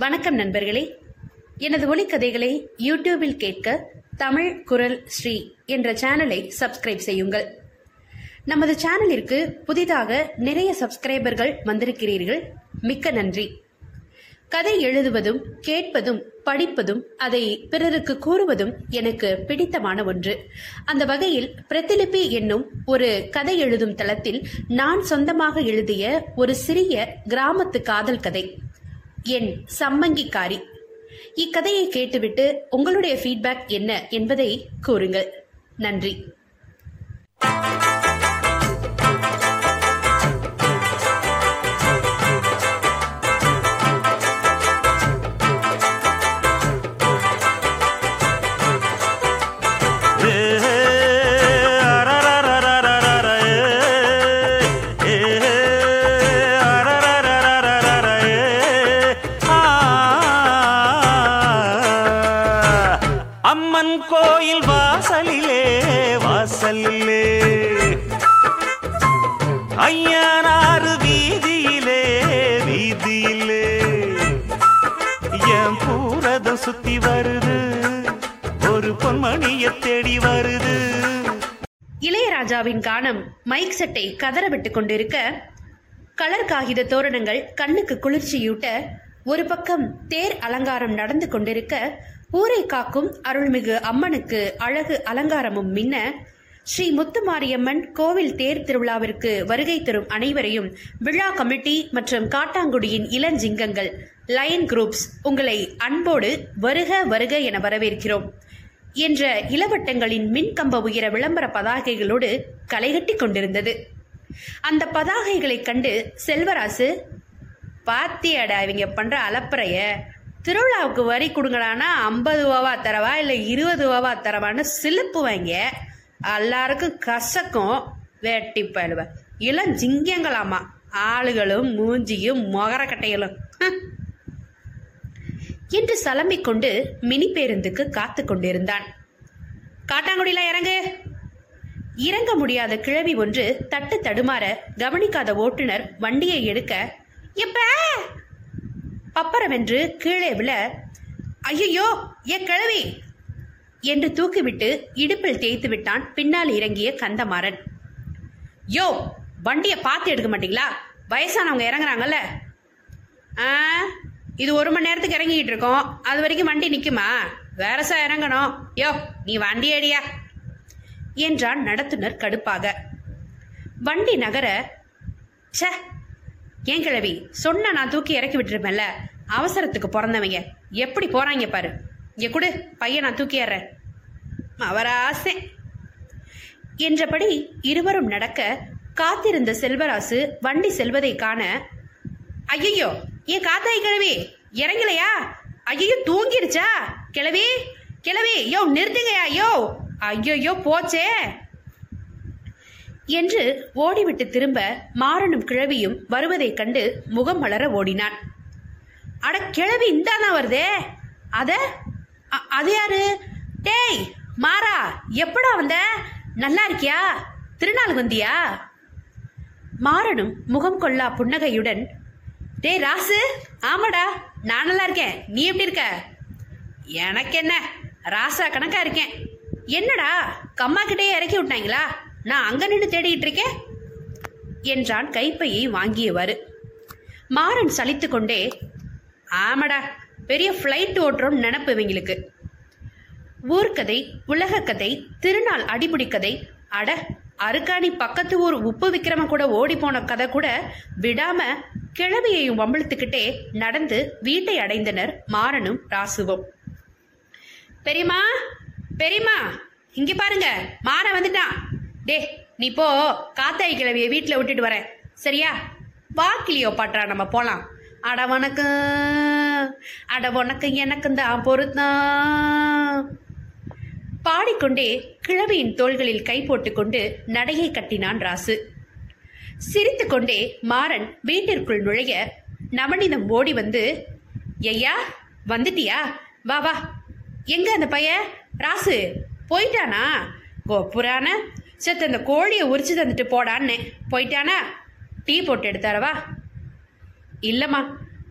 வணக்கம் நண்பர்களே. எனது ஒலிக்கதைகளை யூடியூபில் கேட்க தமிழ் குரல் ஸ்ரீ என்ற சேனலை சப்ஸ்கிரைப் செய்யுங்கள். நமது சேனலிற்கு புதிதாக நிறைய சப்ஸ்கிரைபர்கள் வந்திருக்கிறீர்கள். மிக்க நன்றி. கதை எழுதுவதும் கேட்பதும் படிப்பதும் அதை பிறருக்கு கூறுவதும் எனக்கு பிடித்தமான ஒன்று. அந்த வகையில் பிரதிலிபி என்னும் ஒரு கதை எழுதும் தளத்தில் நான் சொந்தமாக எழுதிய ஒரு சிறிய கிராமத்து காதல் கதை. என் சம்மங்கிக்காரி இக்கதையை கேட்டுவிட்டு உங்களுடைய ஃபீட்பேக் என்ன என்பதை கூறுங்கள். நன்றி. ராஜாவின் கானம் மைக் செட்டை கதறவிட்டுக் கொண்டிருக்க கலர் காகித தோரணங்கள் கண்ணுக்கு குளிர்ச்சியூட்ட ஒரு பக்கம் தேர் அலங்காரம் நடந்து கொண்டிருக்க ஊரை காக்கும் அருள்மிகு அம்மனுக்கு அழகு அலங்காரமும் மின்ன ஸ்ரீ முத்துமாரியம்மன் கோவில் தேர் திருவிழாவிற்கு வருகை தரும் அனைவரையும் விழா கமிட்டி மற்றும் காட்டாங்குடியின் இளஞ்சிங்கங்கள் லயன் குரூப்ஸ் உங்களை அன்போடு வருக வருக என வரவேற்கிறோம். என்ற இளவட்டங்களின் மின்கம்ப உயர விளம்பர பதாகைகளோடு களைகட்டி கொண்டிருந்தது. அந்த பதாகைகளைக் கண்டு செல்வராசு பாத்தியாடா இவங்க பண்ற அலப்பறைய திருவிழாவுக்கு வரி கொடுங்கடானா ஐம்பது ரூபாவா தரவா இல்லை இருபது ரூபாவா தரவான்னு சிலுப்புவாங்க எல்லாருக்கும் கசக்கும். வேட்டி பழுவ. இளம் ஜிங்கங்களாமா ஆளுகளும் மூஞ்சியும் மொகரக்கட்டைகளும். என்று சலம்பிக் கொண்டு மினி பேருந்துக்கு காத்து கொண்டிருந்தான். காட்டாங்குடியில இறங்கு. இறங்க முடியாத கிழவி ஒன்று தட்டு தடுமாற கவனிக்காத ஓட்டுநர் வண்டியை எடுக்க எப்ப? பப்பரவென்று கீழே விழ. ஐயோ ஏ கிழவி! என்று தூக்கிவிட்டு இடுப்பில் தேய்த்து விட்டான் பின்னால் இறங்கிய கந்தமாறன். யோ வண்டியை பார்த்து எடுக்க மாட்டீங்களா? வயசானவங்க இறங்குறாங்கல்ல. ஆ? இது ஒரு மணி நேரத்துக்கு இறங்கிக்கிட்டு இருக்கோம். அது வரைக்கும் வண்டி நிற்குமா வேறசா இறங்கணும். யோ நீ வண்டி அடியா என்றான் நடத்துனர் கடுப்பாக. வண்டி நகர ச்சே ஏன் கிழவி சொன்ன நான் தூக்கி இறக்கி விட்டுருப்பேன்ல. அவசரத்துக்கு பிறந்தவங்க. எப்படி போறாங்க பாரு. இங்க கொடு பையன் நான் தூக்கிடுறேன் அவர் ஆசை. என்றபடி இருவரும் நடக்க காத்திருந்த செல்வராசு வண்டி செல்வதை காண ஐயோ ஏன் காத்தாய் கிழவி? இறங்கலையா? ஐயோ தூங்கிடுச்சா? கிழவி கிழவி யோ நிறுத்துங்கயா யோ. ஐயோ போச்சே. என்று ஓடிவிட்டு திரும்ப மாறனும் கிழவியும் வருவதைக் கண்டு முகம் மலர ஓடினான். அட கிழவி இந்தானா வருதே. அத அ- அது யாரு? டேய் மாறா எப்படா வந்த? நல்லா இருக்கியா? திருநாள் வந்தியா? மாறனும் முகம் கொள்ளா புன்னகையுடன் டே ராசு ஆமாடா நான் நல்லா இருக்கேன். நீ எப்படி இருக்க? எனக்கு என்ன ராசா கணக்கா இருக்கேன். என்னடா கம்மா கிட்டேயே இறக்கி விட்டாங்களா? நான் அங்க நின்று தேடிட்டு இருக்கேன் என்றான் கைப்பையை வாங்கியவாறு. மாறன் சலித்து கொண்டே ஆமாடா பெரிய ஃப்ளைட் ஓட்டுறோம் நினப்பு இவங்களுக்கு. ஊர்க்கதை உலகக்கதை கதை திருநாள் அடிமுடி கதை அட அருக்காணி பக்கத்து ஊர் உப்பு விக்ரம கூட ஓடி போன கதை கூட விடாம கிழவியையும் வம்பிழுத்துக்கிட்டே நடந்து வீட்டை அடைந்தனர் மாறனும் ராசுவும். பெரியம்மா பெரியம்மா இங்க பாருங்க மாற வந்துட்டான். டே நீ போ காத்தாய் கிழவிய வீட்டுல விட்டுட்டு வரேன். சரியா? வாக்கிலியோ பாட்டா நம்ம போலாம். அட வணக்கம் அட உனக்கு எனக்கும் தான் பொறுத்தான் பாடிக்கொண்டே கிழவியின் தோள்களில் கை போட்டுக்கொண்டு நடையை கட்டினான் ராசு. சிரித்துக்கொண்டே மாறன் வீட்டிற்குள் நுழைய நவனிதம் ஓடி வந்து ஐயா வந்துட்டியா? வா வா. எங்க அந்த பையன் ராசு போயிட்டானா? கோப்புரான செத்து அந்த கோழியை உரிச்சு தந்துட்டு போடான்னு. போயிட்டானா? டீ போட்டு எடுத்தாரவா இல்லைம்மா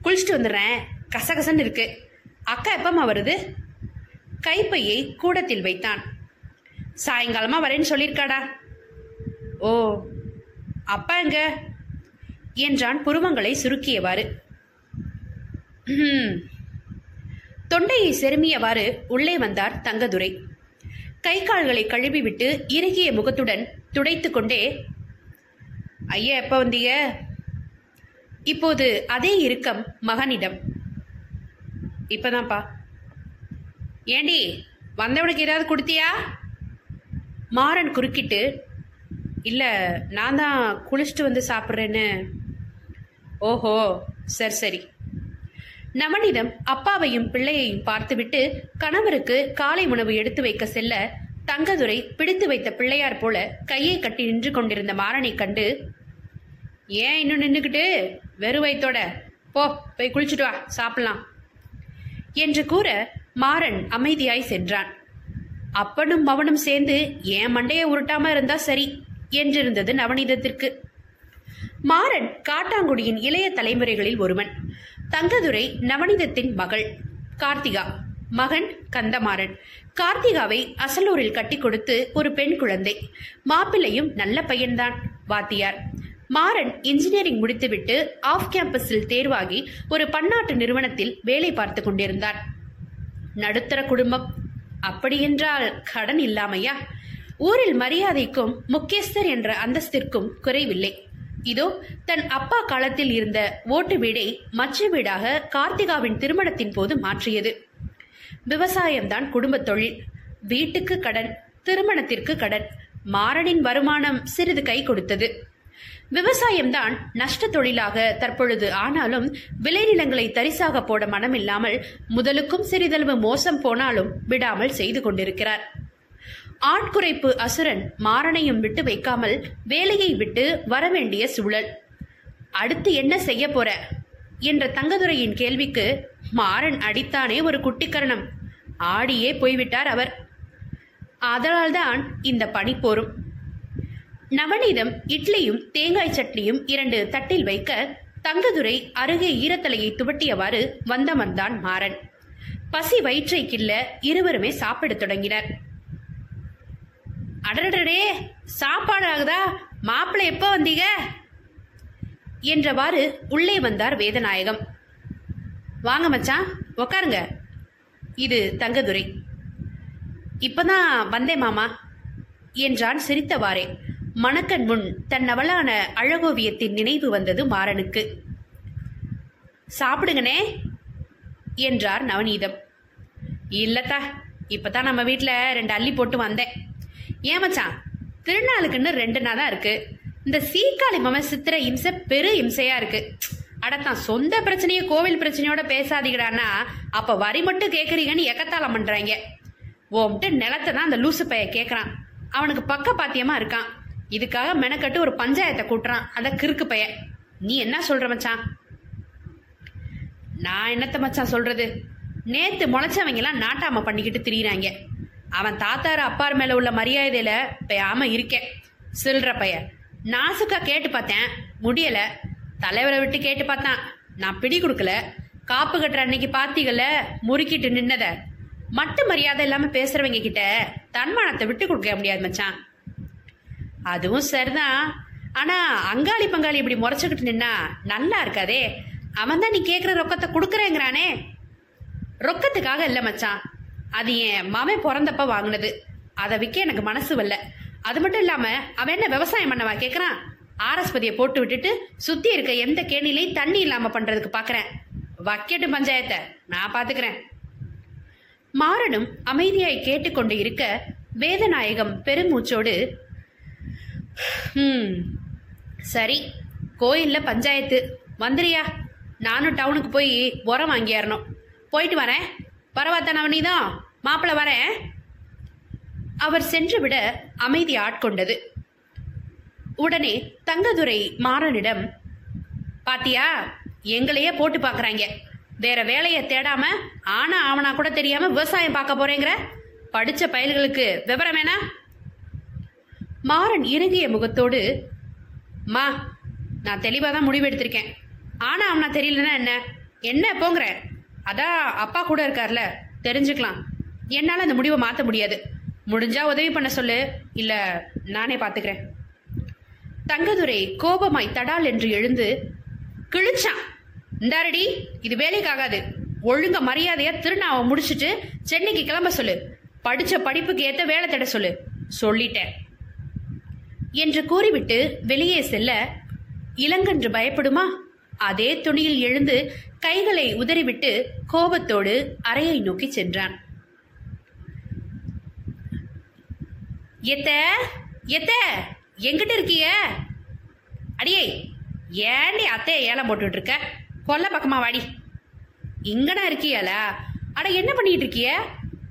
குளிச்சுட்டு வந்துடுறேன். கசகசன்னு இருக்கு. அக்கா எப்பம்மா வருது? கைப்பையை கூடத்தில் வைத்தான். சாயங்காலமா வரேன்னு சொல்லியிருக்காடா? ஓ அப்பா எங்க? என்றான் புருவங்களை சுருக்கியவாறு. தொண்டையை செருமியவாறு உள்ளே வந்தார் தங்கதுரை. கை கால்களை கழுவிவிட்டு இறுகிய முகத்துடன் துடைத்து கொண்டே ஐயா எப்ப வந்தீங்க? இப்போது அதே இறுக்கம் மகனிடம். இப்பதான்ப்பா. ஏண்டி வந்தவனுக்கு ஏதாவது கொடுத்தியா? மாறன் குறுக்கிட்டு இல்லை நான் தான் குளிச்சுட்டு வந்து சாப்பிட்றேன்னு. ஓஹோ சரி சரி. நவனிதம் அப்பாவையும் பிள்ளையையும் பார்த்துவிட்டு கணவருக்கு காலை உணவு எடுத்து வைக்க செல்ல தங்கதுரை பிடித்து வைத்த பிள்ளையார் போல கையை கட்டி நின்று கொண்டிருந்த மாறனை கண்டு ஏன் இன்னும் நின்றுக்கிட்டு வெறும் வயித்தோட. போ போய் குளிச்சுட்டு வா சாப்பிடலாம். என்று கூற மாறன் அமைதியாய் சென்றான். அப்பனும் மவனும் சேர்ந்து ஏன் மண்டையை உருட்டாம இருந்தா சரி? என்றிருந்தது நவநீதத்திற்கு. மாறன் காட்டாங்குடியின் இளைய தலைமுறைகளில் ஒருவன். தங்கதுரை நவநீதத்தின் மகள் கார்த்திகா. மகன் கந்தமாறன். கார்த்திகாவை அசலூரில் கட்டி கொடுத்து ஒரு பெண் குழந்தை. மாப்பிள்ளையும் நல்ல பையன்தான் வாத்தியார். மாறன் இன்ஜினியரிங் முடித்துவிட்டு ஆஃப் கேம்பஸில் தேர்வாகி ஒரு பன்னாட்டு நிறுவனத்தில் வேலை பார்த்து கொண்டிருந்தான். நடுத்தர குடும்பம். அப்படியென்றால் கடன் இல்லாமையா? ஊரில் மரியாதைக்கும் முக்கியஸ்தர் என்ற அந்தஸ்திற்கும் குறைவில்லை. இதோ தன் அப்பா காலத்தில் இருந்த ஓட்டு வீடை மற்ற வீடாக கார்த்திகாவின் திருமணத்தின் போது மாற்றியது. விவசாயம்தான் குடும்பத் தொழில். வீட்டுக்கு கடன் திருமணத்திற்கு கடன் மாறனின் வருமானம் சிறிது கை கொடுத்தது. விவசாயம்தான் நஷ்ட தொழிலாக தற்பொழுது. ஆனாலும் விளைநிலங்களை தரிசாக போட மனமில்லாமல் முதலுக்கும் சிறிதளவு மோசம் போனாலும் விடாமல் செய்து கொண்டிருக்கிறார். ஆட்குறைப்பு அசுரன் மாறனையும் விட்டு வைக்காமல் வேலையை விட்டு வரவேண்டிய சூழல். அடுத்து என்ன செய்ய போற? என்ற தங்கதுரையின் கேள்விக்கு மாறன் அடித்தானே ஒரு குட்டிக்கரணம். ஆடியே போய்விட்டார் அவர். அதனால்தான் இந்த பணி போரும். நவநீதம் இட்லியும் தேங்காய் சட்னியும் இரண்டு தட்டில் வைக்க தங்கதுரை அருகே ஈரத்தலையை துவட்டியவாறு வந்தமர்ந்தான் மாறன். பசி வயிற்றை கில்ல இருவருமே சாப்பிடத் தொடங்கினர். அடடடே சாப்பாடு ஆகுதா மாப்பிள்ளை எப்போ வந்தீங்க? என்றவாறு உள்ளே வந்தார் வேதநாயகம். வாங்க மச்சான் உக்காருங்க. இது தங்கதுரை. இப்பதான் வந்தேன் மாமா என்றான் சிரித்தவாறே. மணக்கண் முன் தன் அவளான அழகோவியத்தின் நினைவு வந்தது மாறனுக்கு. சாப்பிடுங்கனே என்றார் நவநீதம். இல்லத்தா இப்பதான் நம்ம வீட்டில் ரெண்டு அள்ளி போட்டு வந்தேன். ஏமச்சான் திருநாளுக்குன்னு ரெண்டு நாள் தான் இருக்கு. இந்த சீக்காளி மம சித்திர இம்சை பெரு இம்சையா இருக்கு. அடத்தான் சொந்த பிரச்சனையை கோவில் பிரச்சனையோட பேசாதீங்கடானா அப்ப வரி மட்டும் கேக்குறீங்கன்னு எக்கத்தாளம் பண்றாங்க. ஓம்ட்டு நிலத்தை தான் அந்த லூசு பைய கேட்கறான் அவனுக்கு பக்க பாத்தியமா இருக்கான். இதுக்காக மெனக்கட்டு ஒரு பஞ்சாயத்தை கூட்டுறான். அத கிறுக்கு பைய நீ என்ன சொல்ற மச்சான்? நான் என்னத்த மச்சான் சொல்றது? நேத்து முளைச்சவங்க எல்லாம் நாட்டாம பண்ணிக்கிட்டு திரியிறாங்க. அவன் தாத்தாரு அப்பார் மேல உள்ள மரியாதையில பெயாம இருக்கேன் சில்ற பைய நாசுக்கா கேட்டு பார்த்தேன். முடியல. தலைவரை விட்டு கேட்டு பார்த்தான். நான் பிடி கொடுக்கல. காப்பு கட்டுற அன்னைக்கு பாத்திகள முறுக்கிட்டு நின்னத. மட்டு மரியாதை இல்லாம பேசுறவங்க கிட்ட தன்மானத்தை விட்டு கொடுக்க முடியாது மச்சான். அதுவும் சரிதான். ஆனா அங்காளி பங்காளி இப்படி முறைச்சுக்கிட்டு நின்னா நல்லா இருக்காதே. அவன் தான் நீ கேக்குற ரொக்கத்தை கொடுக்குறேங்கிறானே. ரொக்கத்துக்காக இல்ல மச்சான். அது என் மாமன் பிறந்தப்ப வாங்கினது. அதை விற்க எனக்கு மனசு வரல. அது மட்டும் இல்லாம அவன் என்ன விவசாயம் பண்ணவா கேக்குறான்? ஆரஸ்பதியை போட்டு விட்டுட்டு சுத்தி இருக்க எந்த கேணிலையும் தண்ணி இல்லாம பண்றதுக்கு பாக்குறேன். வக்கெட்டு பஞ்சாயத்தை நான் பாத்துக்கிறேன். மாறனும் அமைதியாய் கேட்டுக்கொண்டு இருக்க வேதநாயகம் பெருமூச்சோடு சரி. கோயிலில் பஞ்சாயத்து. வந்துறியா நானும் டவுனுக்கு போய் உரம் வாங்கியாரணும் போயிட்டு வரேன். பரவாயில்ல நவனிதான் மாப்பிள்ள வரேன் அவர் சென்று விட அமைதி ஆட்கொண்டது. உடனே தங்கதுரை மாறனிடம் பாத்தியா எங்களையே போட்டு பார்க்குறாங்க வேற வேலையை தேடாம ஆனா ஆவனா கூட தெரியாம விவசாயம் பார்க்க போறேங்கிற? படிச்ச பயல்களுக்கு விவரம் வேணா? மாறன் இறுகிய முகத்தோடு மா நான் தெளிவாக தான் முடிவு எடுத்திருக்கேன் ஆனா அவனா தெரியலன்னா என்ன? என்ன போங்கிற அதான் அப்பா கூட இருக்கார்ல தெரிஞ்சுக்கலாம். என்னால் அந்த முடிவை மாற்ற முடியாது. முடிஞ்சா உதவி பண்ண சொல்லு. இல்லை நானே பார்த்துக்கிறேன் தங்கதுரை கோபமாய் தடால் என்று எழுந்து கிழிச்சான். இந்தாரடி இது வேலைக்காகாது. ஒழுங்க மரியாதையா திருநாவை முடிச்சிட்டு சென்னைக்கு கிளம்ப சொல்லு. படிச்ச படிப்புக்கு ஏத்த வேலை தேட சொல்லு. சொல்லிட்டேன். என்று கூறிவிட்டு வெளியே செல்ல இளங்கன்று பயப்படுமா? அதே துணியில் எழுந்து கைகளை உதறிவிட்டு கோபத்தோடு அறையை நோக்கி சென்றான். எத்த எத்த எங்கிட்ட இருக்கிய? அடியே ஏண்டி அத்தையை ஏலம் போட்டுட்டு இருக்க கொல்ல பக்கமா வாடி. இங்கனா இருக்கியாளா? அட என்ன பண்ணிட்டு இருக்கிய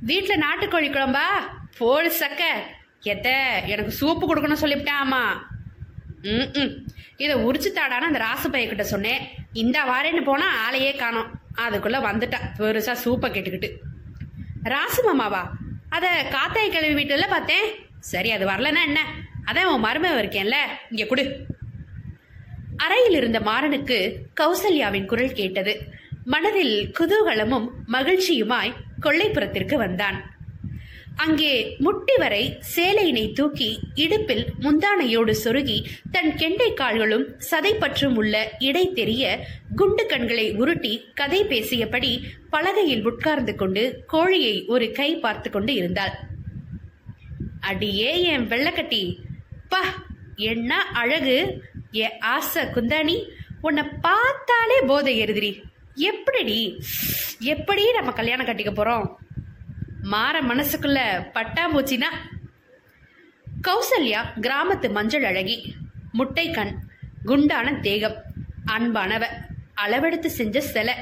வீட்டுல நாட்டுக்கோழி குழம்பா? போல் சக்க. எத்த எனக்கு சூப்பு கொடுக்கணும் சொல்லிவிட்டாமா ம் ம். இதை உரிச்சு தாடான்னு அந்த ராசு பையக்கிட்ட சொன்னேன். இந்த வாரேன்னு போனால் ஆளையே காணோம். அதுக்குள்ளே வந்துட்டா பெருசாக சூப்பை கேட்டுக்கிட்டு. ராசு மாமாவா? அதை காத்தாய் கிழவி வீட்டில் பார்த்தேன். சரி அது வரலன்னா என்ன? அதான் உன் மருமக இருக்கேன்ல. இங்கே கொடு. அறையில் இருந்த மாறனுக்கு கௌசல்யாவின் குரல் கேட்டது. மனதில் குதூகலமும் மகிழ்ச்சியுமாய் கொள்ளைப்புறத்திற்கு வந்தான். அங்கே முட்டி வரை சேலையினை தூக்கி இடுப்பில் முந்தானையோடு சொருகி தன் கெண்டை கால்களும் சதைப்பற்றும் உள்ள இடை தெரிய குண்டு கண்களை உருட்டி கதை பேசியபடி பலகையில் உட்கார்ந்து கொண்டு கோழியை ஒரு கை பார்த்து கொண்டு இருந்தாள். அடியே என் வெள்ளக்கட்டி! பா என்ன அழகு! ஏ ஆசை குந்தாணி! உன்னை பார்த்தாலே போதை எருதிரி எப்படிடி? எப்படி நம்ம கல்யாணம் கட்டிக்க போறோம்? மாற மனசுக்குள்ள பட்டாம்பூச்சினா கௌசல்யா கிராமத்து மஞ்சள் அழகி முட்டை கண் குண்டான தேகம் அன்பானவ அளவெடுத்து செஞ்ச சிலை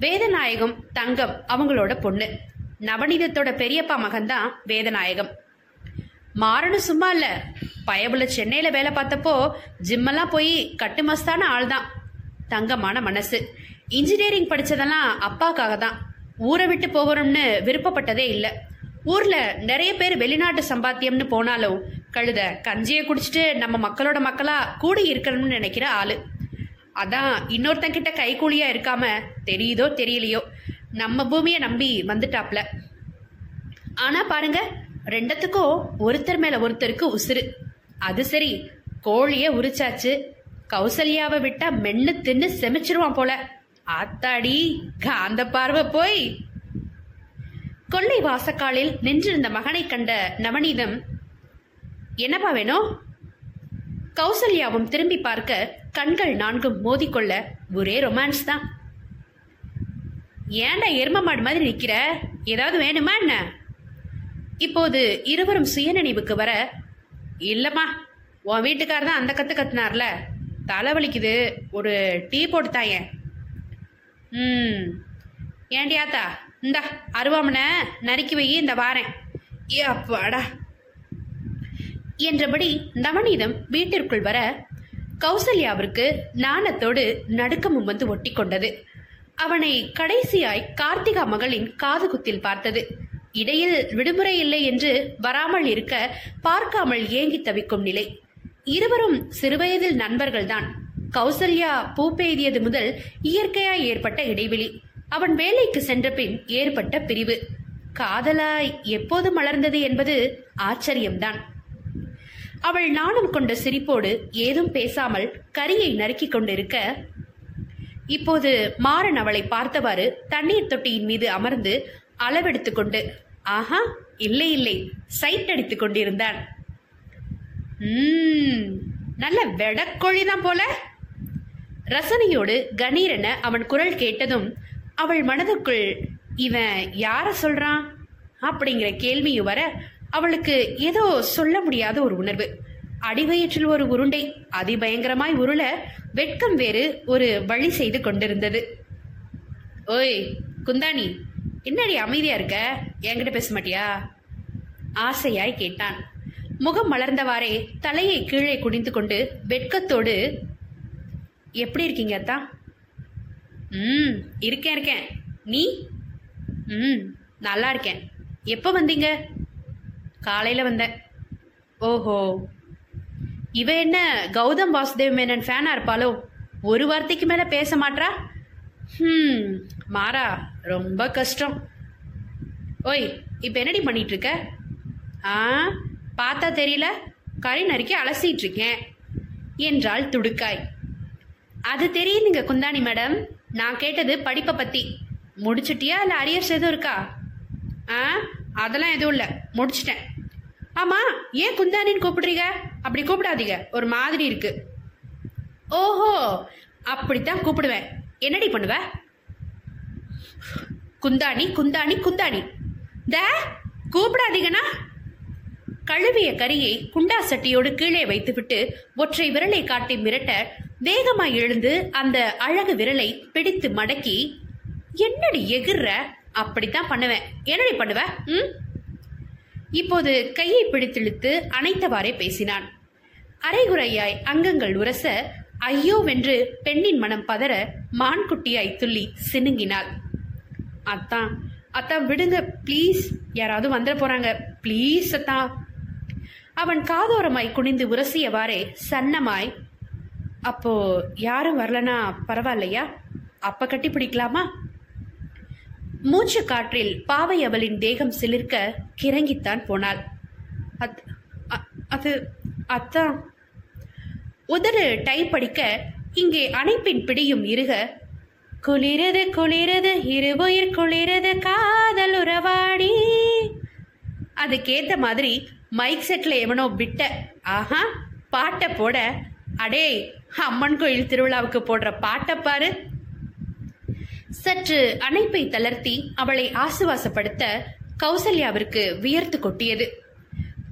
வேதநாயகம் தங்கம் அவங்களோட பொண்ணு. நவநீதத்தோட பெரியப்பா மகன்தான் வேதநாயகம். மாறணும் சும்மா இல்ல. பயபுல சென்னையில வேலை பார்த்தப்போ ஜிம்மெல்லாம் போய் கட்டுமஸ்தான ஆள் தான் தங்கமான மனசு. இன்ஜினியரிங் படிச்சதெல்லாம் அப்பாக்காக தான் ஊரை விட்டு போகணும்னு விருப்பப்பட்டதே இல்லை. ஊர்ல நிறைய பேர் வெளிநாட்டு சம்பாத்தியம்னு போனாலும் கழுத கஞ்சியை குடிச்சிட்டு நம்ம மக்களோட மக்களா கூடி இருக்கணும்னு நினைக்கிற ஆளு. அதான் இன்னொருத்தன் கிட்ட கைக்கூலியா இருக்காம தெரியுதோ தெரியலையோ. நம்ம பூமியை நம்பி வந்துட்டாப்ல. ஆனா பாருங்க ரெண்டத்துக்கும் ஒருத்தர் மேல ஒருத்தருக்கு உசுரு அது சரி கோழிய உரிச்சாச்சு. கௌசல்யாவை விட்டா மென்னு தின்னு செமிச்சிருவான் போல. ஆத்தாடி காந்த பார்வை போய். கொள்ளை வாசக்காலில் நின்றிருந்த மகனை கண்ட நவநீதம் என்னப்பா வேணும் கௌசல்யாவும் திரும்பி பார்க்க கண்கள் நான்கும் மோதிக்கொள்ள ஒரே ரொமான்ஸ் தான். ஏன்டா எரும மாடு மாதிரி நிக்கிற? ஏதாவது வேணுமா என்ன? இப்போது இருவரும் சுயநினைவுக்கு வர இல்லம்மா உன் வீட்டுக்காரர் தான் அந்த கத்து கத்துனார்ல. தலைவலிக்குது ஒரு டீ போட்டு தாயேன். ம். ஏண்டியாத்தா இந்தா அருவாமனை நறுக்கி வை இந்த வாரேன். ஏ அப்பாடா. என்றபடி நவநீதம் வீட்டிற்குள் வர கௌசல்யாவிற்கு நாணத்தோடு நடுக்கமும் வந்து ஒட்டி கொண்டது. அவனை கடைசியாய் கார்த்திகா மகளின் காதுகுத்தில் பார்த்தது. இடையில் விடுமுறை இல்லை என்று வராமல் இருக்க பார்க்காமல் ஏங்கி தவிக்கும் நிலை. இருவரும் சிறுவயதில் நண்பர்கள்தான். கௌசல்யா பூ பெய்தியது முதல் இயற்கையாய் ஏற்பட்ட இடைவெளி. அவன் வேலைக்கு சென்ற பின் ஏற்பட்ட பிரிவு. காதலாய் எப்போது மலர்ந்தது என்பது ஆச்சரியம்தான். அவள் நாணம் கொண்ட சிரிப்போடு ஏதும் பேசாமல் கரியை நறுக்கிக் கொண்டிருக்க இப்போது மாறன் அவளை பார்த்தவாறு தண்ணீர் தொட்டியின் மீது அமர்ந்து அளவெடுத்துக் கொண்டு ஆஹா இல்லை இல்லை சைட் அடித்துக் கொண்டிருந்தான். நல்ல வெடக்கோழி தான் போல. ரசனையோடு கணீரென அவன் குரல் கேட்டதும் அவள் மனதுக்குள் இவன் யார சொல்றான்? அப்படிங்கிற கேள்வியும் வர அவளுக்கு ஏதோ சொல்ல முடியாத ஒரு உணர்வு. அடிவயிற்றில் ஒரு உருண்டை அதிபயங்கரமாய் உருள வெட்கம் வேறு ஒரு வழி செய்து கொண்டிருந்தது. ஓய் குந்தாணி என்னடி அமைதியா இருக்க? என்கிட்ட பேச மாட்டியா? ஆசையாய் கேட்டான். முகம் மலர்ந்தவாறே தலையை கீழே குனிந்து கொண்டு வெட்கத்தோடு எப்படி இருக்கீங்க அத்தா? ம் இருக்கேன் இருக்கேன். நீ? ம் நல்லா இருக்கேன். எப்போ வந்தீங்க? காலையில் வந்தேன். ஓஹோ. இவ என்ன கௌதம் வாசுதேவ் மேனன் ஃபேனாக இருப்பாளோ? ஒரு வார்த்தைக்கு மேலே பேச மாட்றா? ம் மாறா. ரொம்ப கஷ்டம். ஓய் இப்போ என்னடி பண்ணிகிட்ருக்க ஆ பார்த்தா தெரியல. கழி நறுக்கி அலசிட்டு இருக்கேன் என்றாள் துடுக்காய். அது தெரியுதுங்க குந்தாணி மேடம். நான் கேட்டது படிப்பை பற்றி முடிச்சிட்டியா இல்லை அரியர்ஸ் எதுவும் இருக்கா? ஆ? அதெல்லாம் எதுவும் இல்லை. முடிச்சிட்டேன். ஆமாம் ஏன் குந்தாணின்னு கூப்பிடுறீங்க? அப்படி கூப்பிடாதீங்க. ஒரு மாதிரி இருக்கு. ஓஹோ அப்படித்தான் கூப்பிடுவேன். என்னடி பண்ணுவ? குந்தாணி குந்தாணி குந்தாணி. த கூப்பிடாதீங்கண்ணா. கழுவிய கரியை குண்டா சட்டியோடு கீழே வைத்துவிட்டு ஒற்றை விரலை காட்டி மிரட்ட வேகமாய் எழுந்து அந்த அழகு விரலை பிடித்து மடக்கி என்னடி எகிர்ற? அப்படித்தான் பண்ணுவேன். என்னடி பண்ணுவ? ம்? இப்போது கையை பிடித்திழுத்து அனைத்தவாறே பேசினான். அரைகுறையாய் அங்கங்கள் உரச ஐயோவென்று பெண்ணின் மனம் பதற மான்குட்டியாய் துள்ளி சினுங்கினாள். அத்தான் அத்தான் விடுங்க ப்ளீஸ். யாராவது வந்துட போறாங்க. ப்ளீஸ் அத்தான் அவன் காதோரமாய் குனிந்து உரசியவாறே சன்னமாய் அப்போ யாரும் வரலனா பரவாயில்லையா? அப்ப கட்டி பிடிக்கலாமா? மூச்சு காற்றில் பாவை அவளின் தேகம் சிலிர்க்க கிறங்கித்தான் போனாள். அத்- அ- அது அத்தான் உதடு டைப் அடிக்க இங்கே அணைப்பின் பிடியும் இருக குளிரது குளிரது இருபுயிர் குளிரது காதல் உறவாடி. அதுக்கேத்த மாதிரி மைக் செட்ல எவனோ விட்ட ஆஹா பாட்டை போட அடே அம்மன் கோயில் திருவிழாவுக்கு போடுற பாட்டை பாரு. சற்று அணைப்பை தளர்த்தி அவளை ஆசுவாசப்படுத்த கௌசல்யாவிற்கு வியர்த்து கொட்டியது.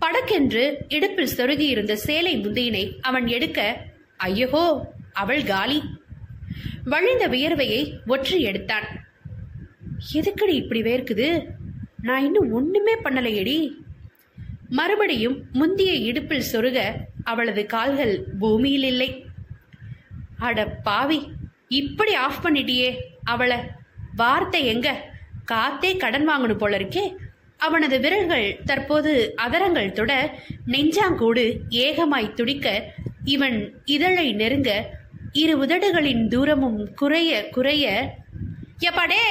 படக்கென்று இடுப்பில் சொருகி இருந்த சேலை முந்தியினை அவன் எடுக்க ஐயோ அவள் காலி. வழிந்த வியர்வையை ஒற்றி எடுத்தான். எதுக்கடி இப்படி வேர்க்குது? நான் இன்னும் ஒண்ணுமே பண்ணலையடி. மறுபடியும் முந்திய இடுப்பில் சொருக அவளது கால்கள் பூமியில் இல்லை அட பாவி இப்படி ஆஃப் பண்ணிட்டியே. அவளை வார்த்தை எங்க? காத்தே கடன் வாங்கணும் போல இருக்கே அவனது விரல்கள் தற்போது அதரங்கள் தொட நெஞ்சாங்கூடு ஏகமாய் துடிக்க இவன் இதழை நெருங்க இரு உதடுகளின் தூரமும் குறைய குறைய எப்பாடே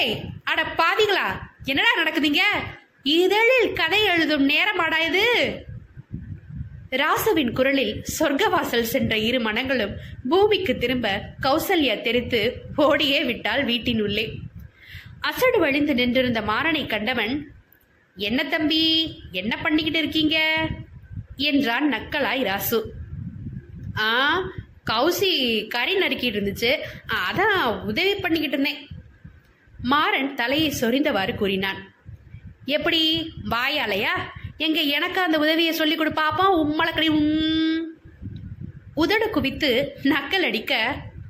அட பாவிகளா என்னடா நடக்குதுங்க? இதழில் கதை எழுதும் நேரமாடா இது. ராசுவின் குரலில் சொர்க்கவாசல் சென்ற இரு மனங்களும் பூமிக்கு திரும்ப கௌசல்யா தெரித்து ஓடியே விட்டாள் வீட்டின் உள்ளே அசடு வழிந்து நின்றிருந்த மாறனை கண்டவன் என்ன தம்பி என்ன பண்ணிக்கிட்டு இருக்கீங்க? என்றான் நக்கலாய் ராசு. ஆ கௌசி கறி நறுக்கிட்டு இருந்துச்சு. அதான் உதவி பண்ணிக்கிட்டு இருந்தேன். மாறன் தலையை சொரிந்தவாறு கூறினான். எப்படி வாயாலையா? எங்க எனக்கு அந்த உதவியை சொல்லி கொடு உம்மளக்கடி உம் உதடு குவித்து நக்கல் அடிக்க